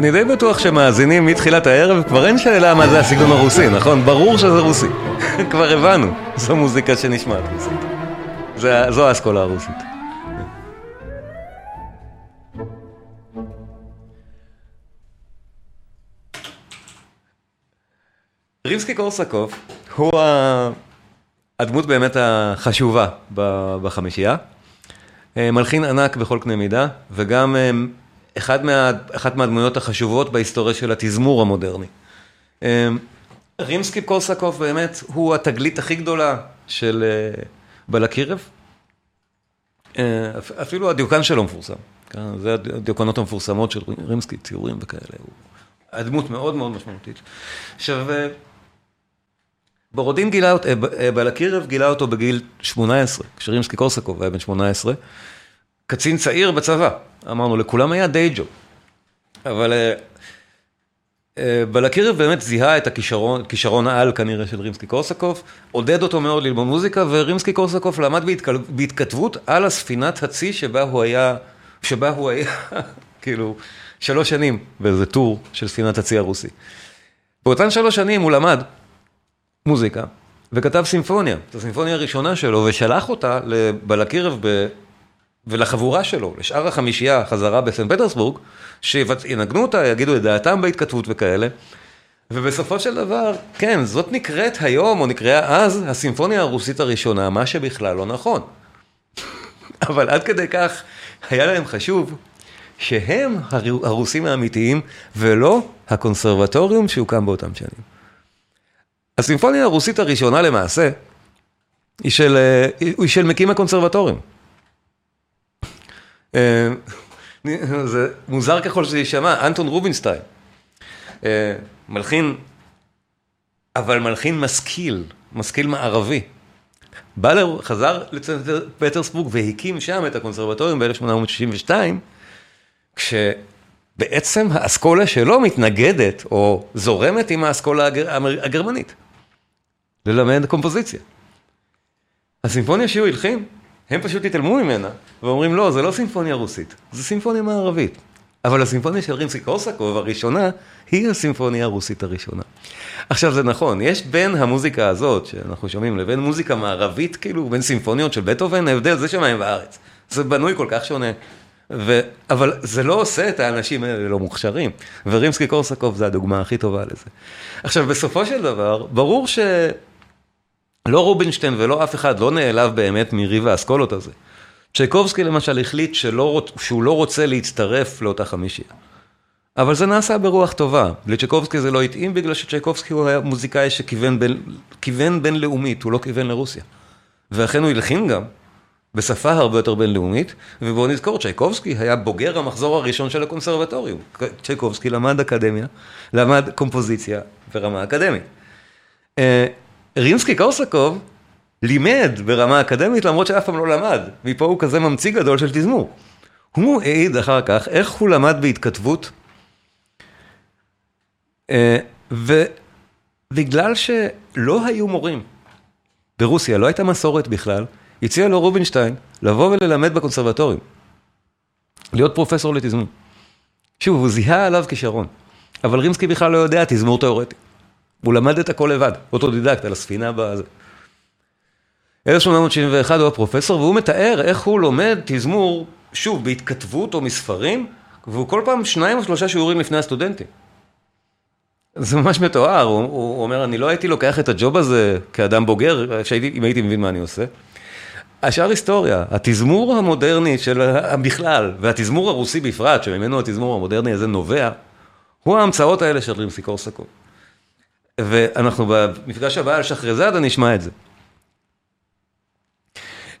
אני די בטוח שמאזינים מתחילת הערב, כבר אין שאלה מה זה הסגנון הרוסי, נכון? ברור שזה רוסי. כבר הבנו, זו מוזיקה שנשמעת רוסית. זו האסכולה הרוסית. ריבסקי קורסקוב הוא הדמות באמת החשובה בחמישייה. מלחין ענק בכל קנה מידה, וגם אחד מה, אחת מהדמויות החשובות בהיסטוריה של התזמור המודרני. אמ, רימסקי קורסקוב באמת הוא התגלית הכי גדולה של אה, בלקירב. אה, אפילו הדיוקן שלו מפורסם. כן, זה הדיוקנות המפורסמות של רימסקי, ציורים וכאלה. הוא הדמות מאוד מאוד משמעותית. עכשיו, אה, בורודין גילה, בלקירב גילה אותו בגיל 18, כשרימסקי קורסקוב היה בן 18. קצין צעיר בצבא, אמרנו, לכולם היה די ג'וב. אבל אה, אה, בלקירב באמת זיהה את הכישרון, כישרון העל כנראה של רימסקי קורסקוב, עודד אותו מאוד ללמוד מוזיקה, ורימסקי קורסקוב למד בהתכתבות על הספינת הצי שבה הוא היה, שבה הוא היה, כאילו, שלוש שנים באיזה טור של ספינת הצי הרוסי. באותן שלוש שנים הוא למד מוזיקה, וכתב סימפוניה, את הסימפוניה הראשונה שלו, ושלח אותה לבלקירב. ולחבורה שלו, לשאר החמישייה, חזרה בסן פטרסבורג, שינגנו אותה, יגידו את דעתם בהתכתבות וכאלה. ובסופו של דבר, כן, זאת נקראת היום, או נקראה אז, הסימפוניה הרוסית הראשונה, מה שבכלל לא נכון. אבל עד כדי כך היה להם חשוב שהם הרוסים האמיתיים, ולא הקונסרבטוריום שהוקם באותם שנים. הסימפוניה הרוסית הראשונה למעשה, היא של, אה, היא של מקים הקונסרבטוריום. אה, זה מוזר ככל שזה יישמע, אנטון רובינסטיין, אה, מלחין, אבל מלחין משכיל, משכיל מערבי. בא, חזר לפטרסבורג והקים שם את הקונסרבטוריום ב-1862, בעצם האסכולה שלו מתנגדת או זורמת עם האסכולה הגר... הגרמנית. ללמד קומפוזיציה. הסימפוניה שהוא הלחין, הם פשוט התעלמו ממנה, ואומרים לא, זה לא סימפוניה רוסית, זה סימפוניה מערבית. אבל הסימפוניה של רימסקי קורסקוב הראשונה, היא הסימפוניה הרוסית הראשונה. עכשיו זה נכון, יש בין המוזיקה הזאת שאנחנו שומעים לבין מוזיקה מערבית, כאילו בין סימפוניות של בטהובן, ההבדל זה שמיים וארץ. זה בנוי כל כך שונה. ו... אבל זה לא עושה את האנשים האלה לא מוכשרים, ורימסקי קורסקוב זה הדוגמה הכי טובה לזה. עכשיו, בסופו של דבר, ברור שלא רובינשטיין ולא אף אחד לא נעלב באמת מריב האסכולות הזה. צ'ייקובסקי למשל החליט שלא, שהוא לא רוצה להצטרף לאותה חמישייה. אבל זה נעשה ברוח טובה. לצ'ייקובסקי זה לא התאים בגלל שצ'ייקובסקי הוא היה מוזיקאי שכיוון בין, בינלאומית, הוא לא כיוון לרוסיה. ואכן הוא הלחין גם, בשפה הרבה יותר בינלאומית, ובואו נזכור, צ'ייקובסקי היה בוגר המחזור הראשון של הקונסרבטוריום. צ'ייקובסקי למד אקדמיה, למד קומפוזיציה ברמה אקדמית. רימסקי קורסקוב לימד ברמה אקדמית למרות שאף פעם לא למד, מפה הוא כזה ממציא גדול של תזמור. הוא העיד אחר כך איך הוא למד בהתכתבות, אה, ובגלל שלא היו מורים ברוסיה, לא הייתה מסורת בכלל, הציע לו רובינשטיין לבוא וללמד בקונסרבטוריום, להיות פרופסור לתזמור. שוב, הוא זיהה עליו כישרון, אבל רימסקי בכלל לא יודע תזמור תיאורטי. הוא למד את הכל לבד, אוטודידקט, על הספינה בזה. 1871 הוא הפרופסור, והוא מתאר איך הוא לומד תזמור, שוב, בהתכתבות או מספרים, והוא כל פעם שניים או שלושה שיעורים לפני הסטודנטים. זה ממש מתואר, הוא, הוא אומר, אני לא הייתי לוקח את הג'וב הזה כאדם בוגר, שהייתי, אם הייתי מבין מה אני עושה. השאר היסטוריה, התזמור המודרני של בכלל, והתזמור הרוסי בפרט, שממנו התזמור המודרני הזה נובע, הוא ההמצאות האלה של רימסי קורסקו. ואנחנו במפגש הבא על שחרזאדה נשמע את זה.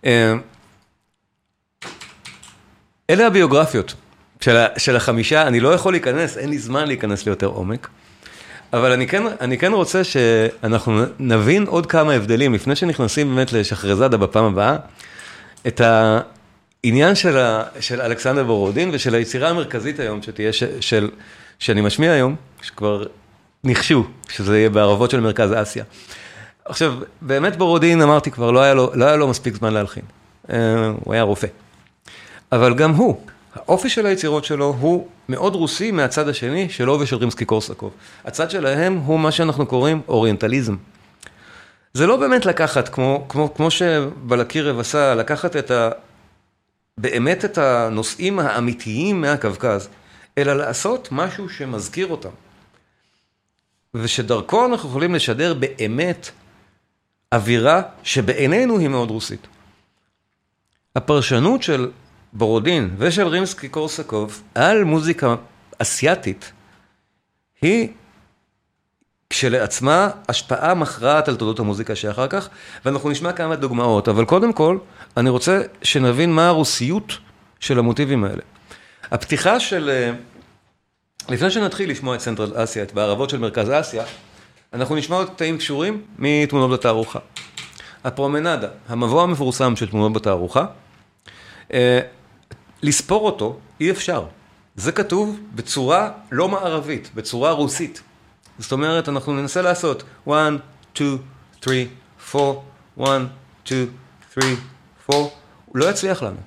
אה, אלה הביוגרפיות של, של החמישה, אני לא יכול להיכנס, אין לי זמן להיכנס ליותר עומק. אבל אני כן, אני כן רוצה שאנחנו נבין עוד כמה הבדלים, לפני שנכנסים באמת לשחרזאדה בפעם הבאה, את העניין של, ה, של אלכסנדר בורודין ושל היצירה המרכזית היום שתהיה, ש, של, שאני משמיע היום, שכבר ניחשו שזה יהיה בערבות של מרכז אסיה. עכשיו, באמת בורודין, אמרתי כבר, לא היה לו, לא היה לו מספיק זמן להלחין. אה, הוא היה רופא. אבל גם הוא, האופי של היצירות שלו הוא מאוד רוסי מהצד השני שלו ושל רימסקי קורסקוב. הצד שלהם הוא מה שאנחנו קוראים אוריינטליזם. זה לא באמת לקחת, כמו, כמו, כמו שבלקירב עשה, לקחת את ה... באמת את הנושאים האמיתיים מהקווקז, אלא לעשות משהו שמזכיר אותם. ושדרכו אנחנו יכולים לשדר באמת אווירה שבעינינו היא מאוד רוסית. הפרשנות של בורודין ושל רימסקי קורסקוב על מוזיקה אסייתית היא כשלעצמה השפעה מכרעת על תולדות המוזיקה שאחר כך, ואנחנו נשמע כמה דוגמאות, אבל קודם כל אני רוצה שנבין מה הרוסיות של המוטיבים האלה. הפתיחה של, אה, לפני שנתחיל לשמוע את סנטרל אסיה, את בערבות של מרכז אסיה, אנחנו נשמע עוד קטעים קשורים מתמונות בתערוכה. הפרומנדה, המבוא המפורסם של תמונות בתערוכה, אה, לספור אותו אי אפשר. זה כתוב בצורה לא מערבית, בצורה רוסית. זאת אומרת, אנחנו ננסה לעשות 1, 2, 3, 4, 1, 2, 3, 4, הוא לא יצליח לנו.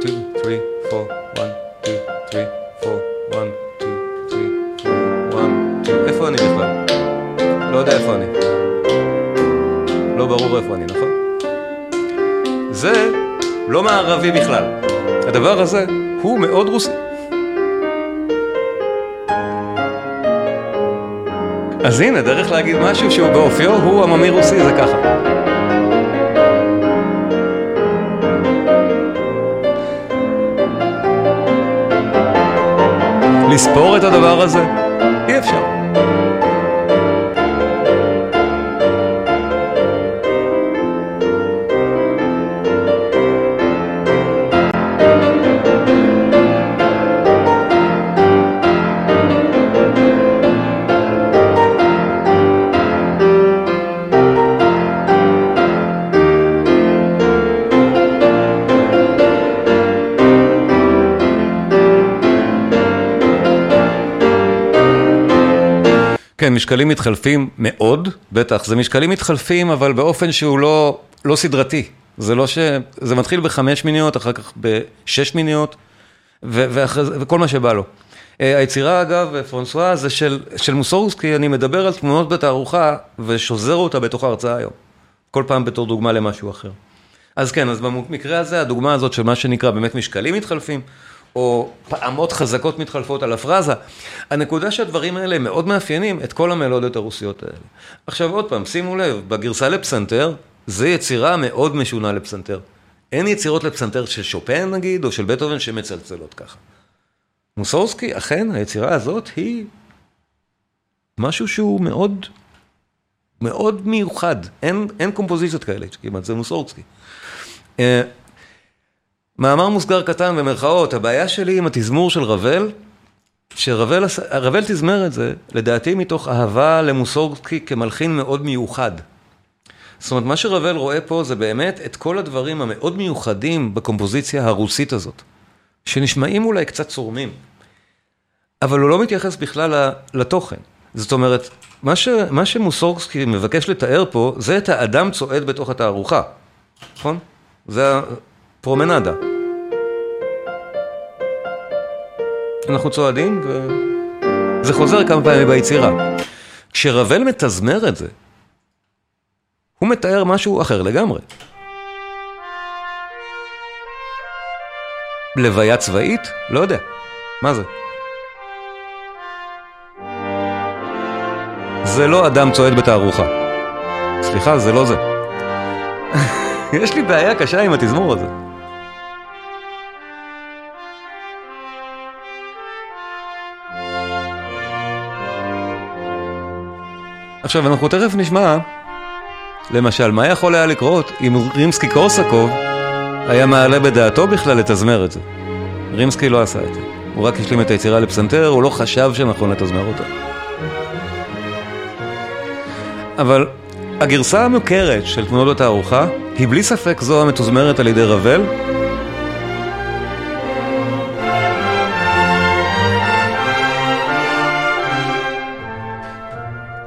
2, 3, 4, 1, 2, 3, 4, 1, 2, 3, 4, 1, 2, איפה אני בכלל? לא יודע איפה אני. לא ברור איפה אני, נכון? זה לא מערבי בכלל. הדבר הזה הוא מאוד רוסי. אז הנה, דרך להגיד משהו שהוא באופיו הוא עממי רוסי, זה ככה. לספור את הדבר הזה? משקלים מתחלפים מאוד, בטח, זה משקלים מתחלפים, אבל באופן שהוא לא, לא סדרתי. זה לא ש... זה מתחיל בחמש מיניות, אחר כך בשש מיניות, ו- ואחרי, וכל מה שבא לו. אה, היצירה אגב, פרנסואה, זה של, של מוסורסקי, אני מדבר על תמונות בתערוכה ושוזר אותה בתוך ההרצאה היום. כל פעם בתור דוגמה למשהו אחר. אז כן, אז במקרה הזה, הדוגמה הזאת של מה שנקרא באמת משקלים מתחלפים, או פעמות חזקות מתחלפות על הפרזה, הנקודה שהדברים האלה מאוד מאפיינים את כל המלודיות הרוסיות האלה. עכשיו עוד פעם, שימו לב, בגרסה לפסנתר, זו יצירה מאוד משונה לפסנתר. אין יצירות לפסנתר של שופן נגיד, או של בטהובן שמצלצלות ככה. מוסורסקי, אכן, היצירה הזאת היא משהו שהוא מאוד, מאוד מיוחד. אין, אין קומפוזיציות כאלה כמעט, זה מוסורסקי. מאמר מוסגר קטן במרכאות, הבעיה שלי עם התזמור של רבל, שרבל תזמר את זה, לדעתי מתוך אהבה למוסורסקי כמלחין מאוד מיוחד. זאת אומרת, מה שרבל רואה פה זה באמת את כל הדברים המאוד מיוחדים בקומפוזיציה הרוסית הזאת, שנשמעים אולי קצת צורמים, אבל הוא לא מתייחס בכלל לתוכן. זאת אומרת, מה, ש, מה שמוסורסקי מבקש לתאר פה, זה את האדם צועד בתוך התערוכה, נכון? זה הפרומנדה. אנחנו צועדים, וזה חוזר כמה פעמים ביצירה. כשרבל מתזמר את זה, הוא מתאר משהו אחר לגמרי. לוויה צבאית? לא יודע. מה זה? זה לא אדם צועד בתערוכה. סליחה, זה לא זה. יש לי בעיה קשה עם התזמור הזה. עכשיו, אנחנו תכף נשמע למשל, מה יכול היה לקרות אם רימסקי קורסקוב היה מעלה בדעתו בכלל לתזמר את זה? רימסקי לא עשה את זה. הוא רק השלים את היצירה לפסנתר, הוא לא חשב שנכון לתזמר אותה. אבל הגרסה המוכרת של תמונות בתערוכה היא בלי ספק זו המתוזמרת על ידי רבל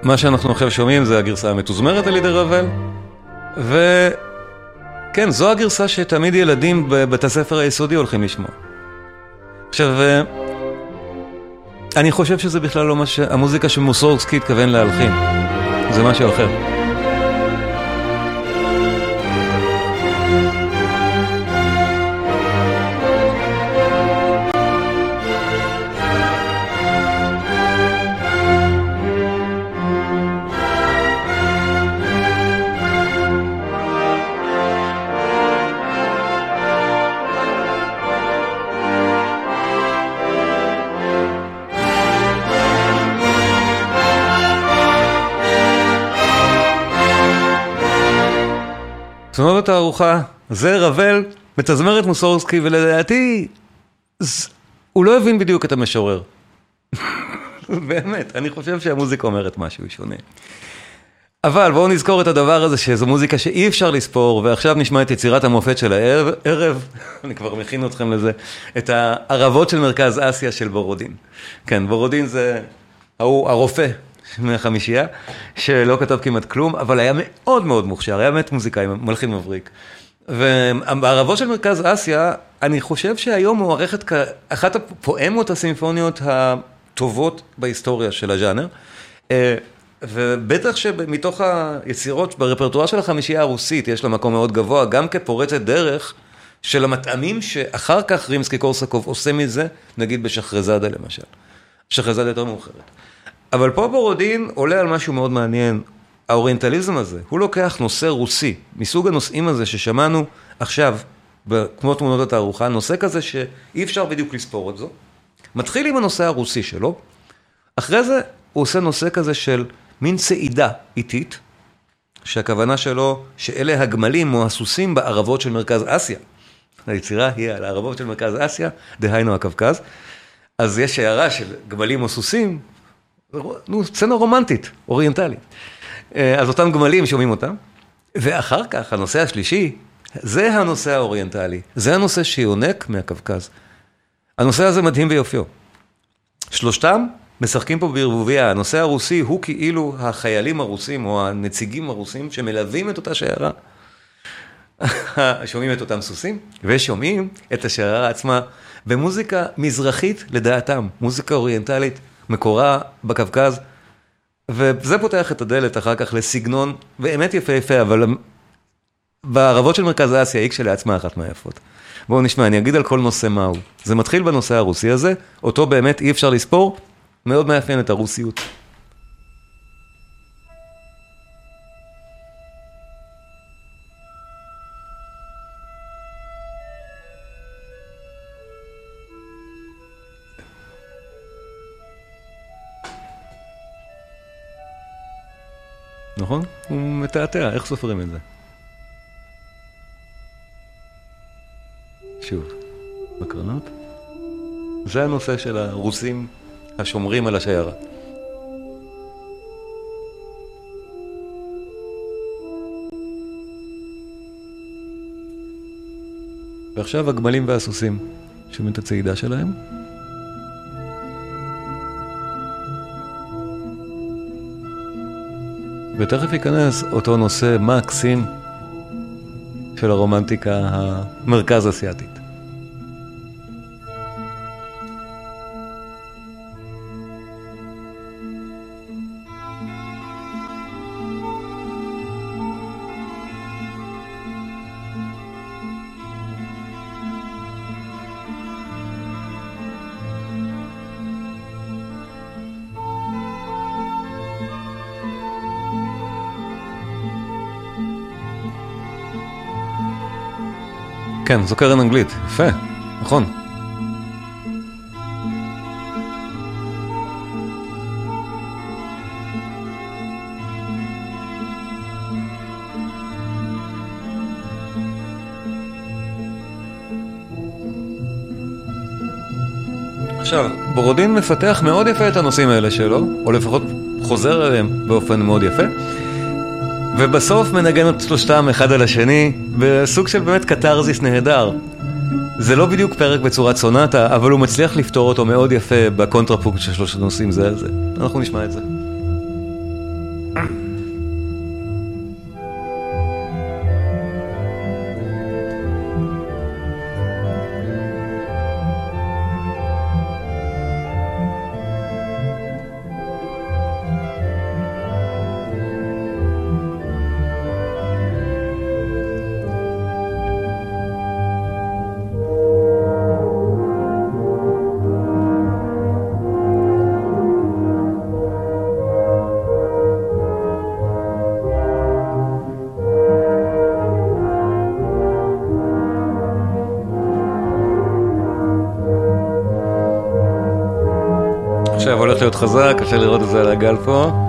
מה שאנחנו עכשיו שומעים זה הגרסה המתוזמרת על ידי רבל, וכן, זו הגרסה שתמיד ילדים בבית הספר היסודי הולכים לשמוע. עכשיו, אה, אני חושב שזה בכלל לא מה ש... המוזיקה שמוסורסקי התכוון להלחין, זה משהו אחר. תמונות התערוכה, זה רבל, מתזמר את מוסורסקי, ולדעתי, הוא לא הבין בדיוק את המשורר. באמת, אני חושב שהמוזיקה אומרת משהו שונה. אבל בואו נזכור את הדבר הזה שזו מוזיקה שאי אפשר לספור, ועכשיו נשמע את יצירת המופת של הערב, אני כבר מכין אתכם לזה, את הערבות של מרכז אסיה של בורודין. כן, בורודין זה ההוא, הרופא מהחמישייה, שלא כתב כמעט כלום, אבל היה מאוד מאוד מוכשר, היה באמת מוזיקאי, מלחין מבריק. ובערבות של מרכז אסיה, אני חושב שהיום מוערכת כאחת הפואמות הסימפוניות הטובות בהיסטוריה של הז'אנר. אה, ובטח שמתוך היצירות ברפרטואר של החמישייה הרוסית יש לה מקום מאוד גבוה, גם כפורצת דרך של המטעמים שאחר כך רימסקי קורסקוב עושה מזה, נגיד בשחרזאדה למשל. שחרזאדה יותר מאוחרת. אבל פה בורודין עולה על משהו מאוד מעניין. האוריינטליזם הזה, הוא לוקח נושא רוסי, מסוג הנושאים הזה ששמענו עכשיו, כמו תמונות התערוכה, נושא כזה שאי אפשר בדיוק לספור את זו. מתחיל עם הנושא הרוסי שלו, אחרי זה הוא עושה נושא כזה של מין צעידה איטית, שהכוונה שלו שאלה הגמלים או הסוסים בערבות של מרכז אסיה. היצירה היא על הערבות של מרכז אסיה, דהיינו הקווקז. אז יש הערה של גמלים או סוסים, נו, סצנה רומנטית, אוריינטלית. אה, אז אותם גמלים שומעים אותם, ואחר כך, הנושא השלישי, זה הנושא האוריינטלי, זה הנושא שיונק מהקווקז. הנושא הזה מדהים ביופיו. שלושתם משחקים פה בערבוביה, הנושא הרוסי הוא כאילו החיילים הרוסים או הנציגים הרוסים שמלווים את אותה שיירה. שומעים את אותם סוסים ושומעים את השיירה עצמה במוזיקה מזרחית לדעתם, מוזיקה אוריינטלית, מקורה בקווקז, וזה פותח את הדלת אחר כך לסגנון באמת יפה יפה, אבל בערבות של מרכז אסיה היא כשלעצמה אחת מהיפות. בואו נשמע, אני אגיד על כל נושא מהו. זה מתחיל בנושא הרוסי הזה, אותו באמת אי אפשר לספור, מאוד מאפיין את הרוסיות. מתעתע, איך סופרים את זה? שוב, בקרנות. זה הנושא של הרוסים השומרים על השיירה. ועכשיו הגמלים והסוסים, שומעים את הצעידה שלהם? ותכף ייכנס אותו נושא מקסים של הרומנטיקה המרכז כן, זו קרן אנגלית, יפה, נכון. עכשיו, בורודין מפתח מאוד יפה את הנושאים האלה שלו, או לפחות חוזר אליהם באופן מאוד יפה. ובסוף מנגן את שלושתם אחד על השני, בסוג של באמת קתרזיס נהדר. זה לא בדיוק פרק בצורת סונטה, אבל הוא מצליח לפתור אותו מאוד יפה בקונטרפונקט של שלושת הנושאים זה על זה. אנחנו נשמע את זה. חזק, קשה לראות את זה על הגל פה.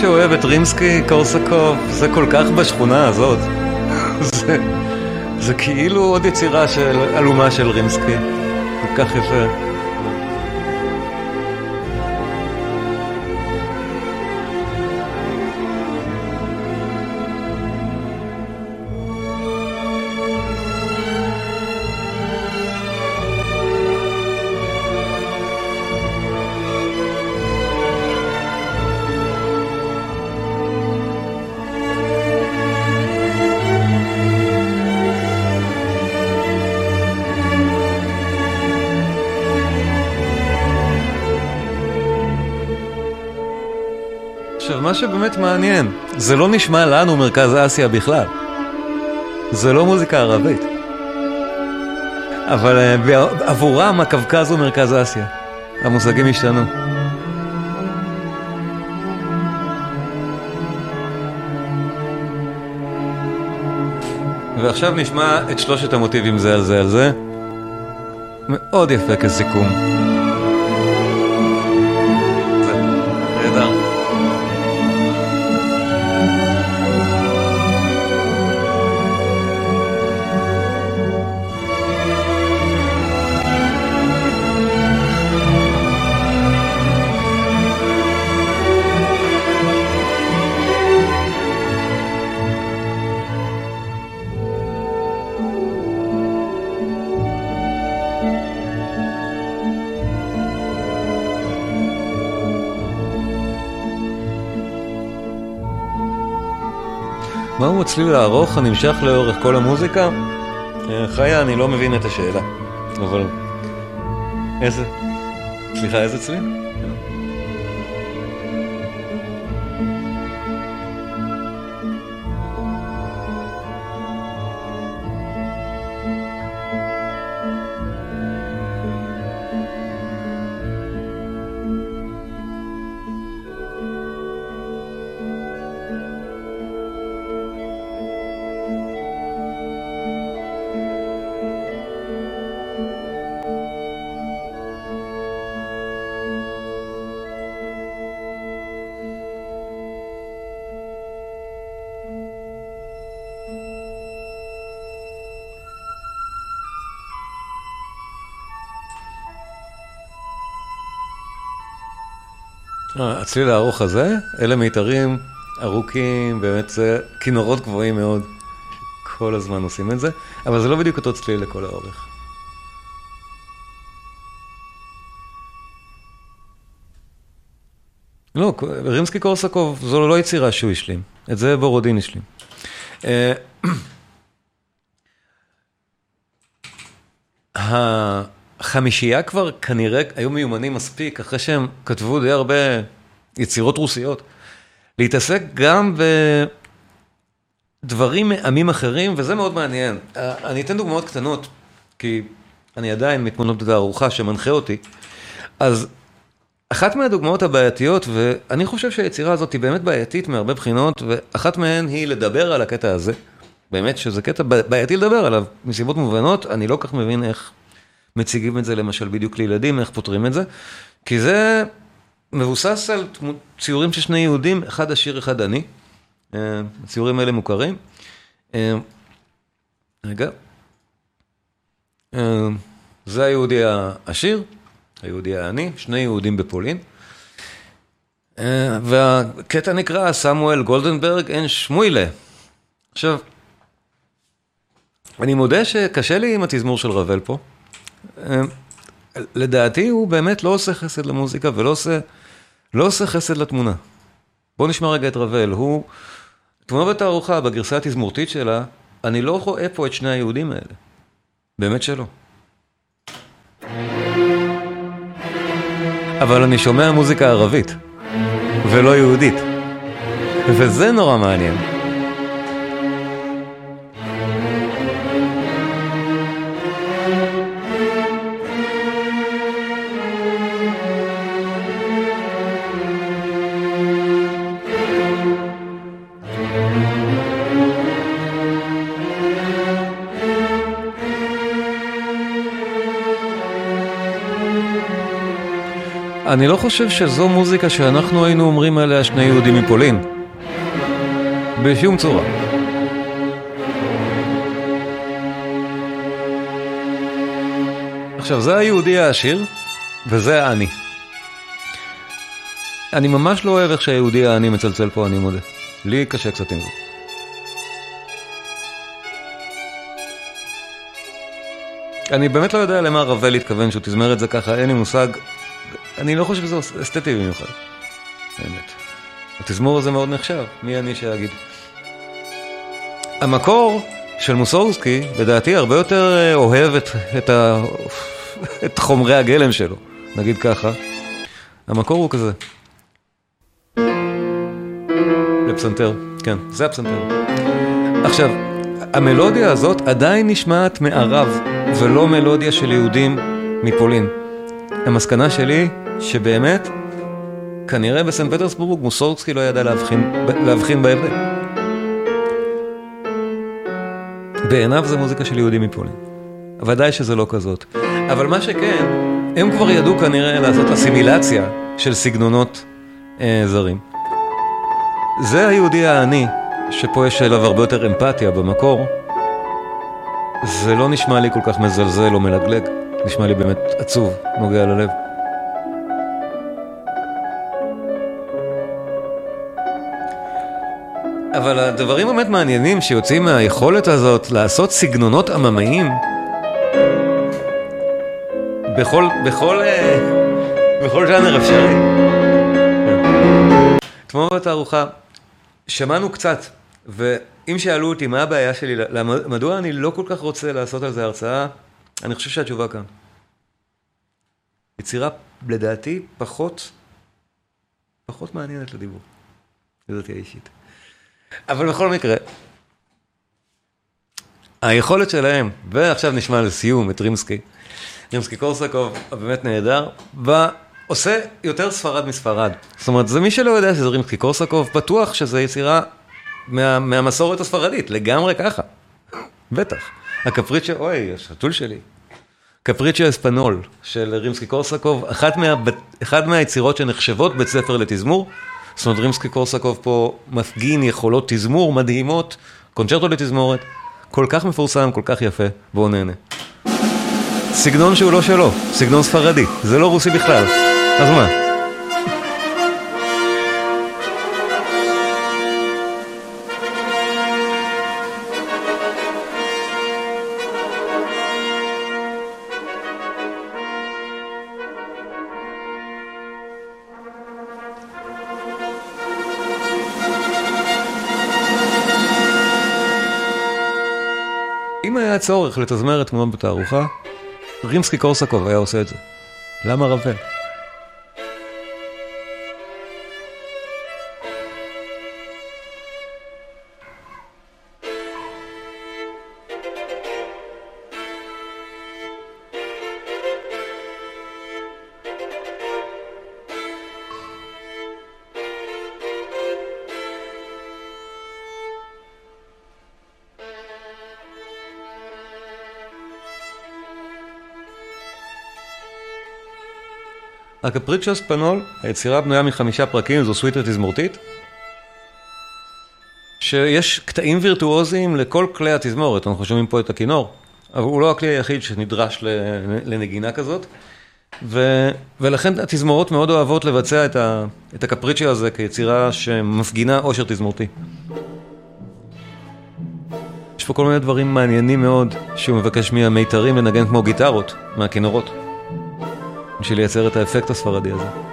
שאוהב את רימסקי קורסקוב, זה כל כך בשכונה הזאת. זה, זה כאילו עוד יצירה של אלומה של רימסקי. כל כך יפה. מה שבאמת מעניין, זה לא נשמע לנו מרכז אסיה בכלל. זה לא מוזיקה ערבית. אבל אה, עבורם הקווקז הוא מרכז אסיה. המושגים השתנו. ועכשיו נשמע את שלושת המוטיבים זה על זה על זה. מאוד יפה כסיכום. הצליל הארוך הנמשך לאורך כל המוזיקה? אה, חיה, אני לא מבין את השאלה, אבל... איזה? סליחה, איזה צליל? הצליל הארוך הזה, אלה מיתרים ארוכים, באמת זה כינורות גבוהים מאוד. כל הזמן עושים את זה, אבל זה לא בדיוק אותו צליל לכל האורך. לא, רימסקי קורסקוב זו לא יצירה שהוא השלים, את זה בורודין השלים. אה, החמישייה כבר כנראה היו מיומנים מספיק, אחרי שהם כתבו די הרבה יצירות רוסיות, להתעסק גם בדברים מעמים אחרים, וזה מאוד מעניין. אני אתן דוגמאות קטנות, כי אני עדיין מתמונות בתערוכה שמנחה אותי. אז אחת מהדוגמאות הבעייתיות, ואני חושב שהיצירה הזאת היא באמת בעייתית מהרבה בחינות, ואחת מהן היא לדבר על הקטע הזה. באמת שזה קטע בעייתי לדבר עליו, מסיבות מובנות, אני לא כך מבין איך מציגים את זה למשל בדיוק לילדים, איך פותרים את זה, כי זה מבוסס על ציורים של שני יהודים, אחד עשיר, אחד עני. אה, הציורים האלה מוכרים. אה, רגע. אה, זה היהודי העשיר, היהודי העני, שני יהודים בפולין. והקטע נקרא סמואל גולדנברג אין שמואלה. עכשיו, אני מודה שקשה לי עם התזמור של רבל פה. לדעתי הוא באמת לא עושה חסד למוזיקה ולא עושה, לא עושה חסד לתמונה. בואו נשמע רגע את רבל, הוא, תמונה בתערוכה, בגרסה התזמורתית שלה, אני לא רואה פה את שני היהודים האלה. באמת שלא. אבל אני שומע מוזיקה ערבית, ולא יהודית. וזה נורא מעניין. אני לא חושב שזו מוזיקה שאנחנו היינו אומרים עליה שני יהודים מפולין. בשום צורה. עכשיו, זה היהודי העשיר, וזה העני. אני ממש לא אוהב איך שהיהודי העני מצלצל פה, אני מודה. לי קשה קצת עם זה. אני באמת לא יודע למה רבל התכוון שהוא תזמר את זה ככה, אין לי מושג. אני לא חושב שזה אסתטי במיוחד, באמת. התזמור הזה מאוד נחשב, מי אני שאגיד. המקור של מוסורסקי, לדעתי, הרבה יותר אה, אוהב את, את, ה, את חומרי הגלם שלו, נגיד ככה. המקור הוא כזה. לפסנתר, כן, זה הפסנתר. עכשיו, המלודיה הזאת עדיין נשמעת מערב, ולא מלודיה של יהודים מפולין. המסקנה שלי, שבאמת, כנראה בסן פטרסבורג מוסורסקי לא ידע להבחין, להבחין בהבדל. בעיניו זה מוזיקה של יהודים מפולין. ודאי שזה לא כזאת. אבל מה שכן, הם כבר ידעו כנראה לעשות אסימילציה של סגנונות אה, זרים. זה היהודי העני, שפה יש אליו הרבה יותר אמפתיה במקור, זה לא נשמע לי כל כך מזלזל או מלגלג, נשמע לי באמת עצוב, נוגע ללב. אבל הדברים באמת מעניינים שיוצאים מהיכולת הזאת לעשות סגנונות עממיים. בכל, בכל, אה, בכל ז'אנר אפשרי. אתמול בתערוכה שמענו קצת, ואם שאלו אותי מה הבעיה שלי, מדוע אני לא כל כך רוצה לעשות על זה הרצאה, אני חושב שהתשובה כאן. יצירה, לדעתי, פחות, פחות מעניינת לדיבור. לדעתי האישית. אבל בכל מקרה, היכולת שלהם, ועכשיו נשמע לסיום את רימסקי, רימסקי קורסקוב, באמת נהדר, ועושה יותר ספרד מספרד. זאת אומרת, זה מי שלא יודע שזה רימסקי קורסקוב, בטוח שזה יצירה מה, מהמסורת הספרדית, לגמרי ככה. בטח. הקפריצ'ה, אוי, השתול שלי. קפריצ'ה אספנול של רימסקי קורסקוב, אחת, מה, אחת מהיצירות שנחשבות בית ספר לתזמור. זאת אומרת, רימסקי קורסקוב פה מפגין יכולות תזמור מדהימות, קונצ'רטו לתזמורת, כל כך מפורסם, כל כך יפה, בואו נהנה. סגנון שהוא לא שלו, סגנון ספרדי, זה לא רוסי בכלל, אז מה? צורך לתזמר את תמונות בתערוכה, רימסקי קורסקוב היה עושה את זה. למה רבל? הקפריצ'ו ספנול, היצירה בנויה מחמישה פרקים, זו סוויטה תזמורתית, שיש קטעים וירטואוזיים לכל כלי התזמורת, אנחנו שומעים פה את הכינור, אבל הוא לא הכלי היחיד שנדרש לנגינה כזאת, ו, ולכן התזמורות מאוד אוהבות לבצע את, ה, את הקפריצ'ו הזה כיצירה שמפגינה עושר תזמורתי. יש פה כל מיני דברים מעניינים מאוד שהוא מבקש מהמיתרים לנגן כמו גיטרות, מהכינורות. בשביל לייצר את האפקט הספרדי הזה.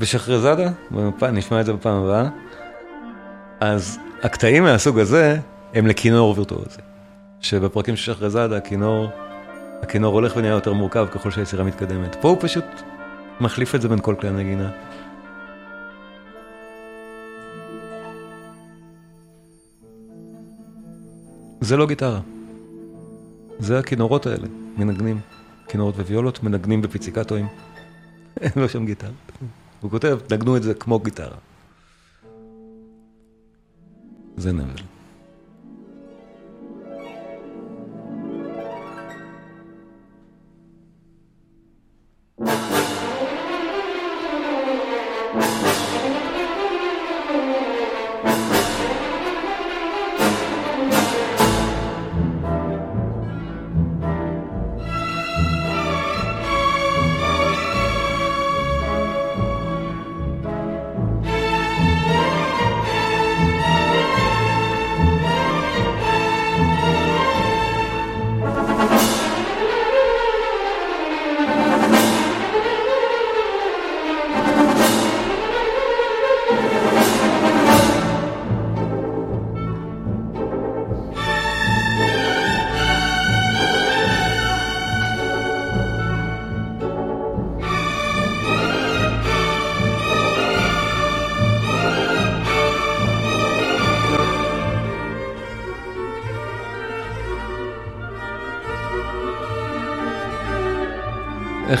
ושחרזאדה, נשמע את זה בפעם הבאה, אז הקטעים מהסוג הזה הם לכינור וירטואוזי. שבפרקים של שחרזאדה הכינור, הכינור הולך ונהיה יותר מורכב ככל שהיצירה מתקדמת. פה הוא פשוט מחליף את זה בין כל כלי הנגינה. זה לא גיטרה. זה הכינורות האלה, מנגנים. כינורות וויולות מנגנים בפיציקטואים. אין לו שם גיטרה. הוא כותב, נגנו את זה כמו גיטרה. זה נבל.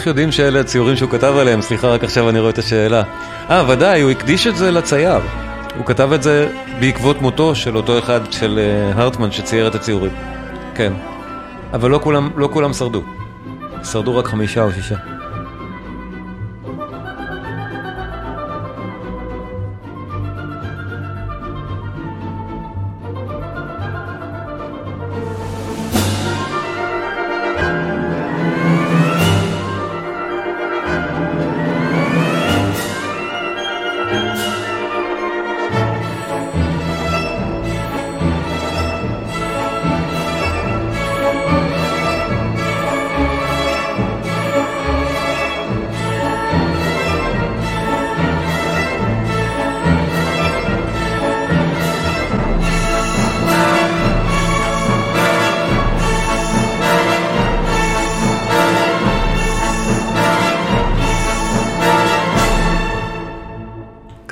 איך יודעים שאלה הציורים שהוא כתב עליהם? סליחה, רק עכשיו אני רואה את השאלה. אה, ודאי, הוא הקדיש את זה לצייר. הוא כתב את זה בעקבות מותו של אותו אחד, של אה, הרטמן, שצייר את הציורים. כן. אבל לא כולם, לא כולם שרדו. שרדו רק חמישה או שישה.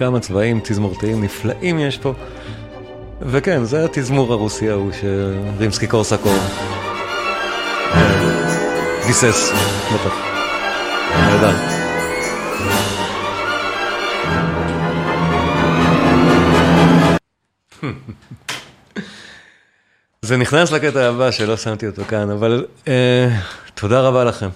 כמה צבעים תזמורתיים נפלאים יש פה. וכן, זה התזמור הרוסי ההוא שרימסקי קורסקוב ביסס, בטח. נהדר. זה נכנס לקטע הבא שלא שמתי אותו כאן, אבל אה, תודה רבה לכם.